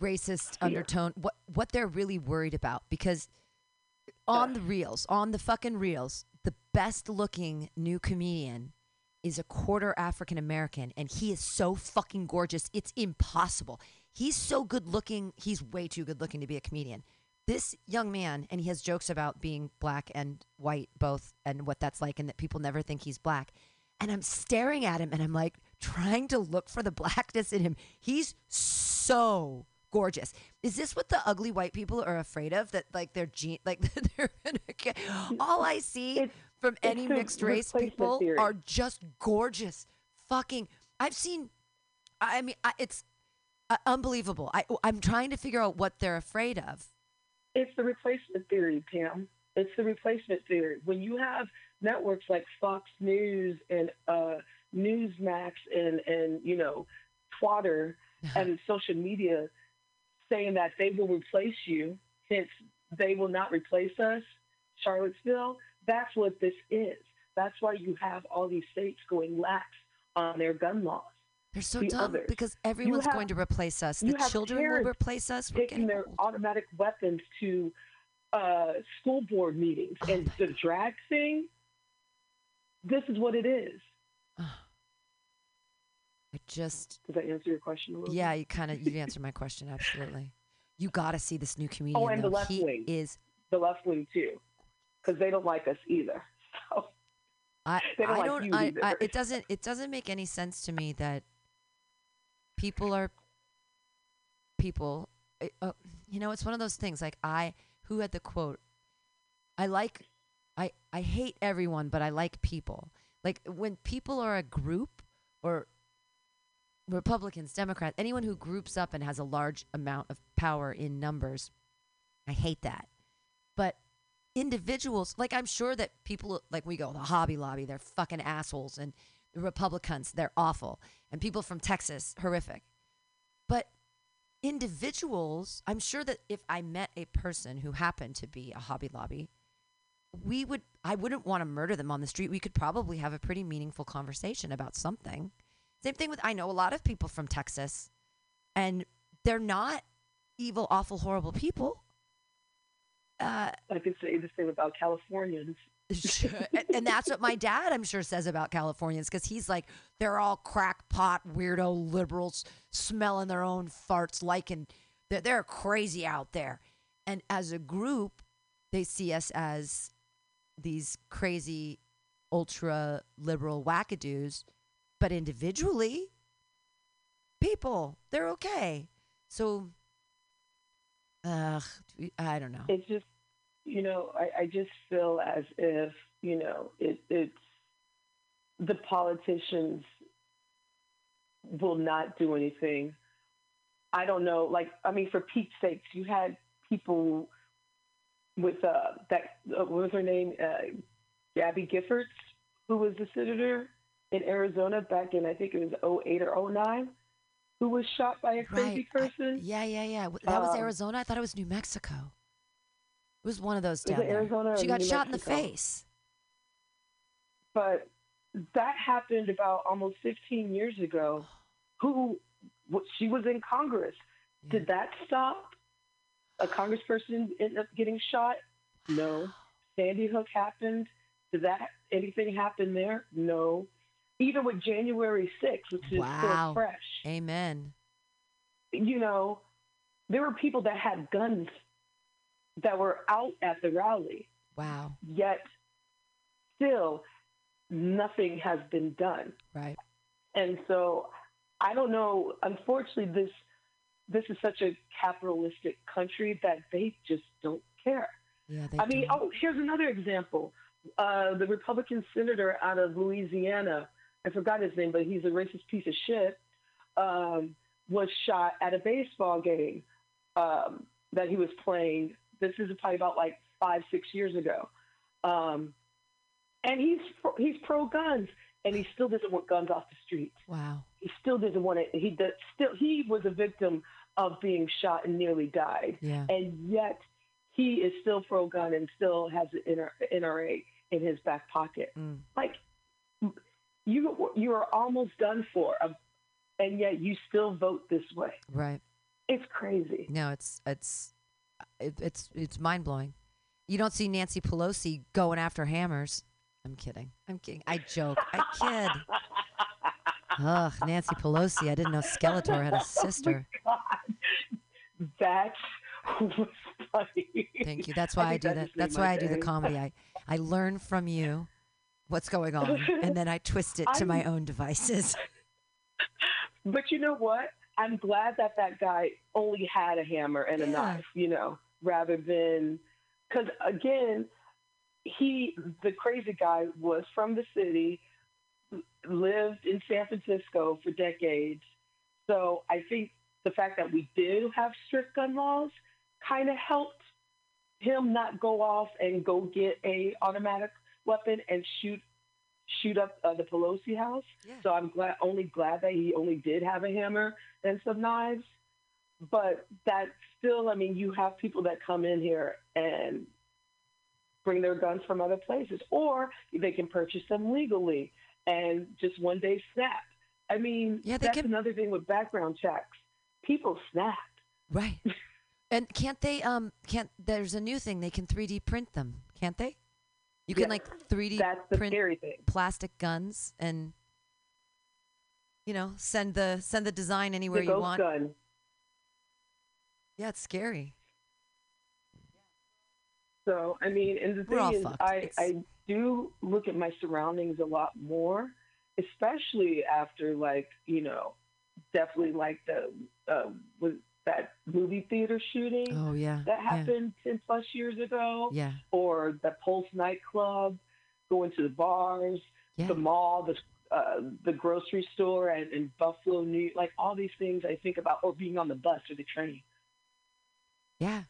racist Fear. undertone what what they're really worried about because on the reels on the fucking reels best looking new comedian is a quarter African American and he is so fucking gorgeous it's impossible. He's so good looking he's way too good looking to be a comedian. This young man and he has jokes about being black and white both and what that's like and that people never think he's black. And i'm staring at him and i'm like trying to look for the <laughs> blackness in him. He's so gorgeous. Is this what the ugly white people are afraid of? That like their gene like <laughs> they're all i see It's- from any mixed race people theory. are just gorgeous fucking i've seen i mean I, it's uh, unbelievable I, i'm trying to figure out what they're afraid of It's the replacement theory, Pam. It's the replacement theory. When you have networks like Fox News and uh, Newsmax and and you know Twitter and social media saying that they will replace you, hence they will not replace us, Charlottesville. That's what this is. That's why you have all these states going lax on their gun laws. They're so the dumb others. because everyone's have- going to replace us. The children will replace us. Taking their old. automatic weapons to uh, school board meetings Oh and the drag thing. This is what it is. I just, Does that answer your question a little? yeah, you kind of you answered my question absolutely. You got to see this new comedian. Oh, and the left he wing. is. the left wing too, because they don't like us either. <laughs> So I, <laughs> They don't I like don't. you I. I, it doesn't. It doesn't make any sense to me that people are people. uh, uh, you know, it's one of those things. Like I, who had the quote? I like, I I hate everyone, but I like people. Like when people are a group or Republicans, Democrats, anyone who groups up and has a large amount of power in numbers, I hate that. But individuals, like I'm sure that people, like we go, the Hobby Lobby, they're fucking assholes, and the Republicans, they're awful, and people from Texas, horrific. But individuals, I'm sure that if I met a person who happened to be a Hobby Lobby, we would, I wouldn't want to murder them on the street. We could probably have a pretty meaningful conversation about something. Same thing with, I know a lot of people from Texas, and they're not evil, awful, horrible people. Uh, I can say the same about Californians. Sure. and, that's what my dad, I'm sure, says about Californians because he's like, they're all crackpot, weirdo liberals smelling their own farts, liking, they're, they're crazy out there. And as a group, they see us as these crazy, ultra liberal wackadoos. But individually, people, they're okay. So, ugh, I don't know. It's just you know, I, I just feel as if, you know, it, it's the politicians will not do anything. I don't know. Like, I mean, for Pete's sakes, you had people with uh, that, uh, what was her name? Uh, Gabby Giffords, who was the senator in Arizona back in, I think it was 08 or 09, who was shot by a crazy I- person. yeah, yeah, yeah. That was Um, Arizona. I thought it was New Mexico. It was one of those down there. Arizona she got New shot in the face. but that happened about almost 15 years ago. Who she was in Congress. Did that stop a congressperson end up getting shot? No. Sandy Hook happened. Did that anything happen there? No. Even with January 6th, which is Wow. still fresh, Amen. you know, there were people that had guns that were out at the rally. Wow. yet still nothing has been done. Right. And so I don't know. Unfortunately, this this is such a capitalistic country that they just don't care. Yeah. They I mean, don't. oh, here's another example. Uh, the Republican senator out of Louisiana, I forgot his name, but he's a racist piece of shit, um, was shot at a baseball game um, that he was playing. This is probably about like five, six years ago. Um, and he's he's pro guns, and he still doesn't want guns off the streets. wow. He still doesn't want it. He does, still he was a victim of being shot and nearly died Yeah. and yet he is still pro gun and still has the NR- NRA in his back pocket. Mm. Like you, you are almost done for, um, and yet you still vote this way. Right. It's crazy. No, it's it's it, it's it's mind blowing. You don't see Nancy Pelosi going after hammers. I'm kidding. I'm kidding. I joke. I kid. Ugh, Nancy Pelosi. I didn't know Skeletor had a <laughs> oh sister. That's was funny. Thank you. That's why I, think do that that. just made That's why I do the comedy. I I learn from you what's going on, and then I twist it to <laughs> my own devices. <laughs> But you know what? I'm glad that that guy only had a hammer and a Yeah. knife, you know, rather than because again, he the crazy guy was from the city, lived in San Francisco for decades. So I think the fact that we did have strict gun laws kind of helped him not go off and go get a automatic weapon and shoot shoot up uh, the Pelosi house. Yeah. So I'm glad only glad that he only did have a hammer and some knives. But that still, I mean, you have people that come in here and bring their guns from other places, or they can purchase them legally and just one day snap. I mean, Yeah, that's can- another thing with background checks. People snap. Right. <laughs> And can't they um can't there's a new thing they can 3D print them, can't they? You can Yeah, like 3D That's the print scary thing. plastic guns and you know, send the send the design anywhere the you want. gun. Yeah, it's scary. So I mean, and the We're thing is, fucked. I It's- I do look at my surroundings a lot more, especially after like you know, definitely like the uh, was that movie theater shooting Oh yeah. that yeah. happened ten plus years ago, Yeah. or the Pulse nightclub, going to the bars, Yeah. the mall, the uh, the grocery store, and in Buffalo, New York, like all these things I think about, or being on the bus or the train. Yeah,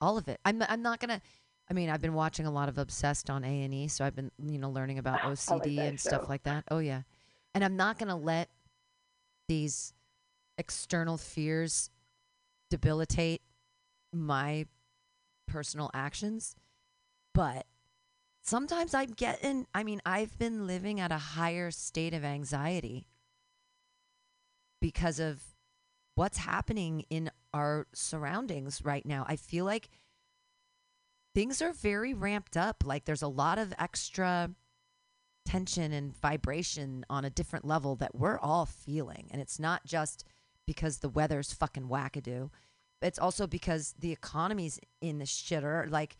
all of it. I'm I'm not gonna. I mean, I've been watching a lot of Obsessed on A and E, so I've been you know learning about <laughs> OCD that and stuff like that. Oh yeah, and I'm not gonna let these external fears debilitate my personal actions, but sometimes I'm getting. I mean, I've been living at a higher state of anxiety because of what's happening in our surroundings right now. I feel like things are very ramped up. Like there's a lot of extra tension and vibration on a different level that we're all feeling. And it's not just because the weather's fucking wackadoo. It's also because the economy's in the shitter. Like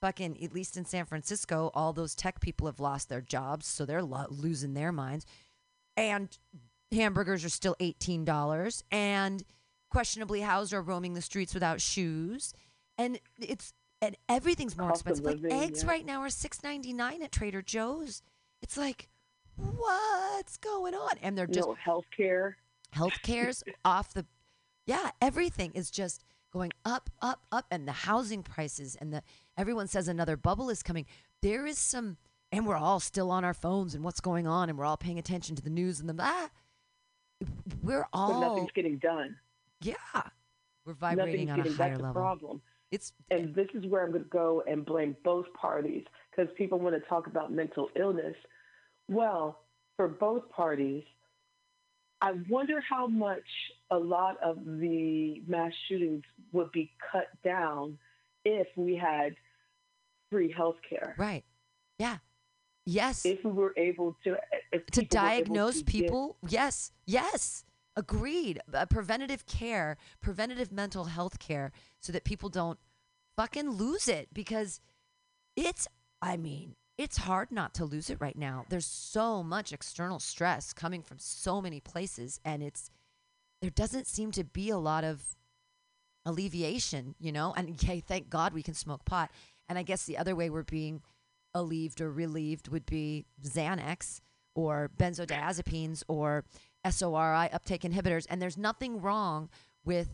fucking, at least in San Francisco, all those tech people have lost their jobs, so they're lo- losing their minds. And hamburgers are still $18 and questionably housed are roaming the streets without shoes and it's and everything's more Cost expensive. like eggs yeah. right now are six ninety nine at Trader Joe's. It's like, what's going on? And they're just know, healthcare. Healthcare's off the yeah everything is just going up up up and the housing prices and the everyone says another bubble is coming there is some and we're all still on our phones and what's going on and we're all paying attention to the news and the ah we're But all nothing's getting done. yeah we're vibrating nothing's on a higher That's the level problem. it's And this is where I'm going to go and blame both parties because people want to talk about mental illness. Well, for both parties, I wonder how much a lot of the mass shootings would be cut down if we had free health care. right. Yeah. Yes. If we were able to, if to people diagnose to get- people? Yes. Yes. Agreed. Uh, preventative care preventative mental health care so that people don't fucking lose it because it's i mean it's hard not to lose it right now. There's so much external stress coming from so many places and it's there doesn't seem to be a lot of alleviation you know? And <laughs> okay thank god we can smoke pot. And i guess the other way we're being alleviated or relieved would be Xanax or benzodiazepines or SSRI uptake inhibitors. And there's nothing wrong with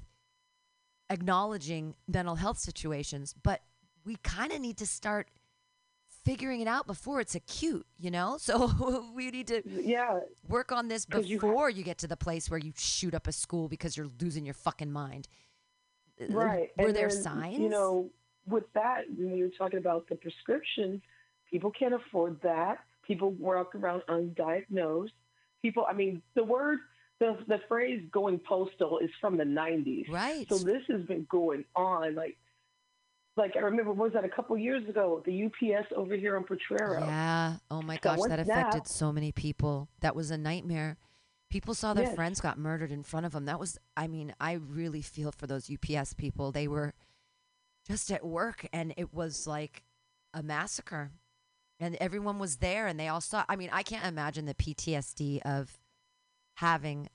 acknowledging mental health situations, but we kind of need to start figuring it out before it's acute, you know? <laughs> So we need to Yeah, work on this 'Cause you before you get to the place where you shoot up a school because you're losing your fucking mind. Uh, right. Were And there then, signs? You know, with that, when you're talking about the prescriptions, people can't afford that. People walk around undiagnosed. People, I mean, the word, the the phrase "going postal" is from the '90s. right. So this has been going on like. Like I remember, what was that a couple years ago? The UPS over here on Potrero. Yeah. Oh my gosh, once that affected that- so many people. That was a nightmare. People saw their Yes. friends got murdered in front of them. That was, I mean, I really feel for those UPS people. They were just at work and it was like a massacre. And everyone was there and they all saw. I mean, I can't imagine the PTSD of having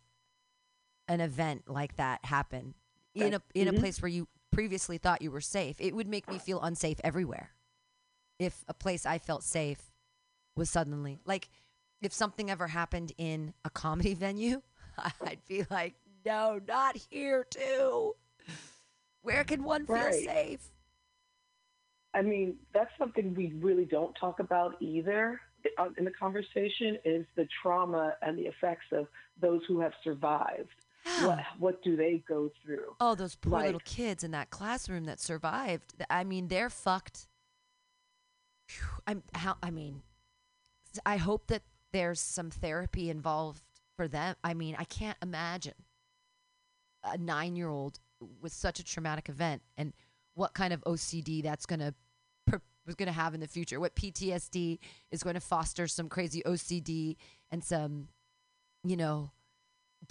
an event like that happen in a in a Mhm. place where you previously thought you were safe. It would make me feel unsafe everywhere. If a place I felt safe was suddenly like if something ever happened in a comedy <laughs> venue, <laughs> I'd be like, "No, not here too." Where can one feel Right. safe? I mean, that's something we really don't talk about either uh, in the conversation is the trauma and the effects of those who have survived. What, <gasps> what do they go through? Oh, those poor little kids in that classroom that survived. I mean, they're fucked. I'm how I mean, I hope that there's some therapy involved for them. I mean, I can't imagine a 9-year-old with such a traumatic event and what kind of OCD that's going to was going to have in the future. What PTSD is going to foster some crazy OCD and some you know,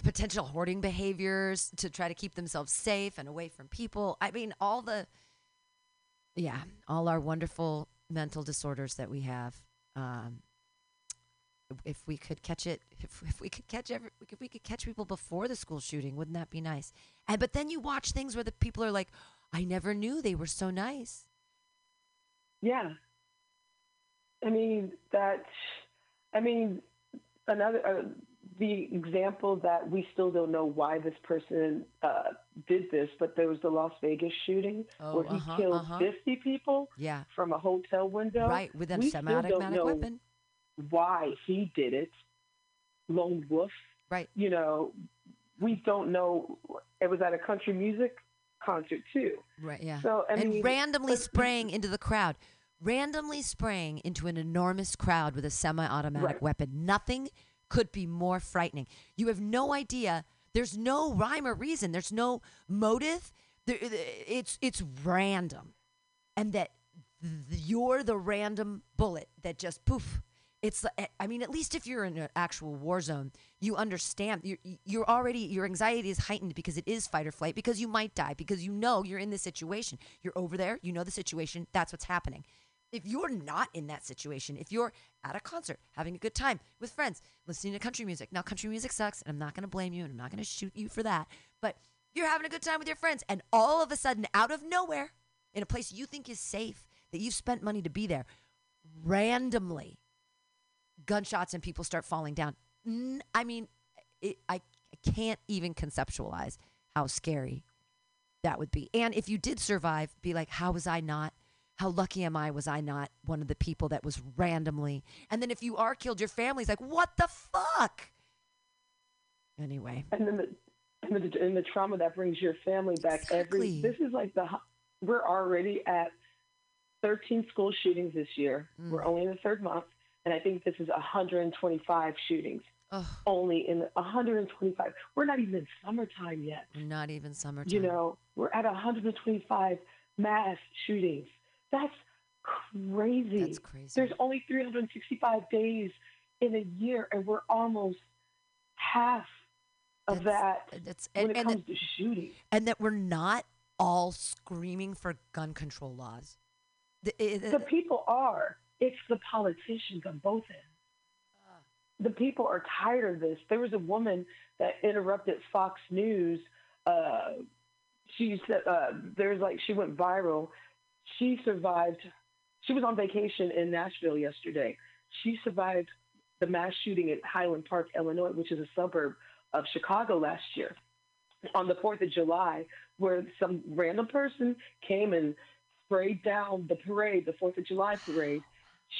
potential hoarding behaviors to try to keep themselves safe and away from people. I mean, all the, yeah, all our wonderful mental disorders that we have. Um, if we could catch it, if, if we could catch every, if we could catch people before the school shooting, wouldn't that be nice? And but then you watch things where the people are like, I never knew they were so nice. Yeah. I mean, that, I mean, another, uh, the example that we still don't know why this person uh, did this, but there was the Las Vegas shooting Oh, where he uh-huh, killed uh-huh. 50 people Yeah, from a hotel window. right, with a semi-automatic weapon. why he did it. Lone wolf. Right. You know, we don't know. It was at a country music concert too. Right, yeah. So I and mean, randomly spraying into the crowd, randomly spraying into an enormous crowd with a semi-automatic Right. weapon. Nothing could be more frightening. You have no idea. There's no rhyme or reason. There's no motive. It's it's random, and that you're the random bullet that just poof. It's I mean, at least if you're in an actual war zone, you understand. You're, you're already your anxiety is heightened because it is fight or flight because you might die because you know you're in this situation. You're over there. You know the situation. That's what's happening. If you're not in that situation, if you're at a concert having a good time with friends, listening to country music. Now, country music sucks, and I'm not going to blame you, and I'm not going to shoot you for that. But you're having a good time with your friends, and all of a sudden, out of nowhere, in a place you think is safe, that you've spent money to be there, randomly gunshots and people start falling down. I mean, it, I, I can't even conceptualize how scary that would be. And if you did survive, be like, how was I not? How lucky am I? Was I not one of the people that was randomly? And then if you are killed, your family's like, what the fuck? Anyway, and then the and the, and the trauma that brings your family back Exactly. every this is like the we're already at 13 school shootings this year Mm. we're only in the third month and i think this is 125 shootings ugh, only in 125 we're not even in summertime yet not even summertime. you know we're at 125 mass shootings that's crazy That's crazy. there's only 365 days in a year and we're almost half of That's- that That's when and, it and, comes to shooting. and that we're not all screaming for gun control laws. The, it- The people are. It's the politicians on both ends. The people are tired of this. There was a woman that interrupted Fox News. Uh, she said uh, there's like she went viral. She survived. She was on vacation in Nashville yesterday. She survived the mass shooting at Highland Park, Illinois, which is a suburb of Chicago last year, on the Fourth of July, where some random person came and sprayed down the parade, the Fourth of July parade.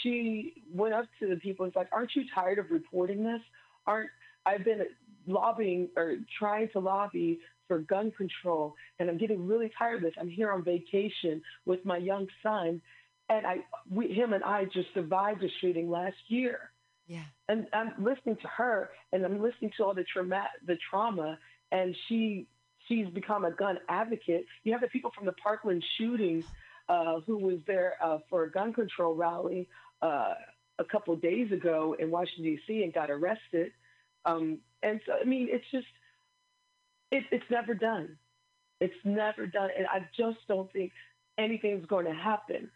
She went up to the people and was like, "Aren't you tired of reporting this? Aren't I've been lobbying or trying to lobby for gun control, and I'm getting really tired of this. I'm here on vacation with my young son, and I, we, him and I just survived a shooting last year." yeah. and I'm listening to her, and I'm listening to all the trauma, the trauma, and she she's become a gun advocate. You have the people from the Parkland shootings uh, who was there uh, for a gun control rally uh, a couple days ago in Washington D.C. and got arrested. Um, and so, I mean, it's just it, it's never done. It's never done, and I just don't think anything's going to happen.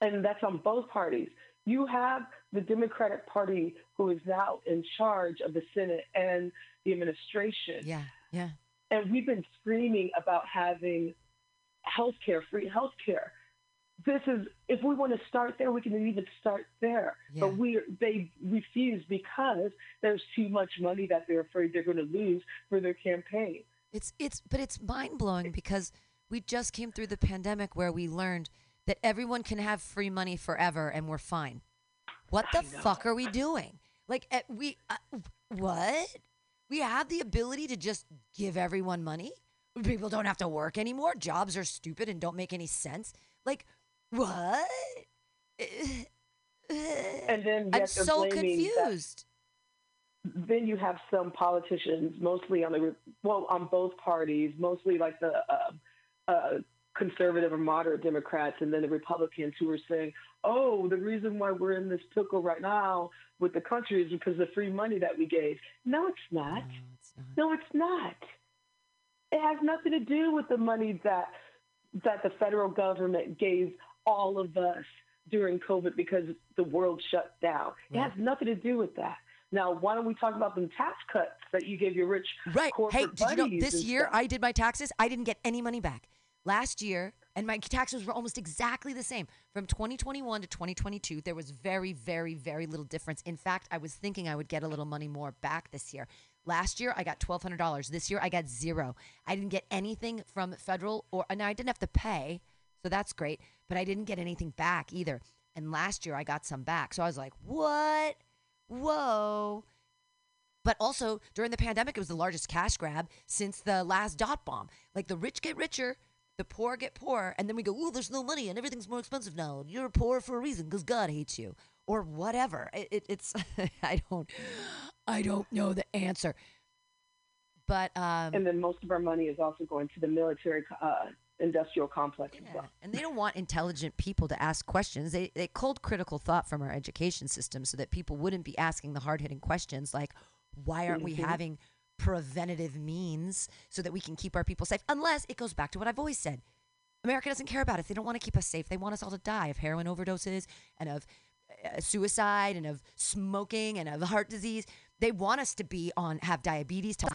And that's on both parties. You have the Democratic Party who is now in charge of the Senate and the administration. Yeah. Yeah. And we've been screaming about having health care, free health care. This is, if we want to start there, we can even start there. Yeah. But we, they refuse because there's too much money that they're afraid they're going to lose for their campaign. It's it's but it's mind blowing because we just came through the pandemic where we learned that everyone can have free money forever and we're fine. What the fuck are we doing? Like eh, we uh, what? We have the ability to just give everyone money. People don't have to work anymore. Jobs are stupid and don't make any sense. Like what? And then I'm so blaming that- confused. Then you have some politicians, mostly on the well, on both parties, mostly like the uh, uh, conservative or moderate Democrats, and then the Republicans who are saying, "Oh, the reason why we're in this pickle right now with the country is because of the free money that we gave." No, it's not. No, it's not. No, it's not. It has nothing to do with the money that that the federal government gave all of us during COVID because the world shut down. It has nothing to do with that. Now, why don't we talk about the tax cuts that you gave your rich Right. corporate Hey, did you know this year stuff? I did my taxes? I didn't get any money back. Last year, and my taxes were almost exactly the same. From 2021 to 2022, there was very, very, very little difference. In fact, I was thinking I would get a little money more back this year. Last year, I got $1,200. This year, I got zero. I didn't get anything from federal or, and I didn't have to pay, so that's great, but I didn't get anything back either. And last year, I got some back. So I was like, what? Whoa. But also during the pandemic, it was the largest cash grab since the last dot bomb. Like the rich get richer, the poor get poorer, and then we go, "Ooh, there's no money and everything's more expensive now. You're poor for a reason because God hates you, or whatever." It, it, it's <laughs> I don't, I don't know the answer. But um, and then most of our money is also going to the military uh, industrial complex as well. and they don't want intelligent people to ask questions. They they culled critical thought from our education system so that people wouldn't be asking the hard hitting questions like, why aren't we Mhm. having preventative means so that we can keep our people safe? Unless it goes back to what I've always said. America doesn't care about us. They don't want to keep us safe. They want us all to die of heroin overdoses and of uh, suicide and of smoking and of heart disease. They want us to be on have diabetes, to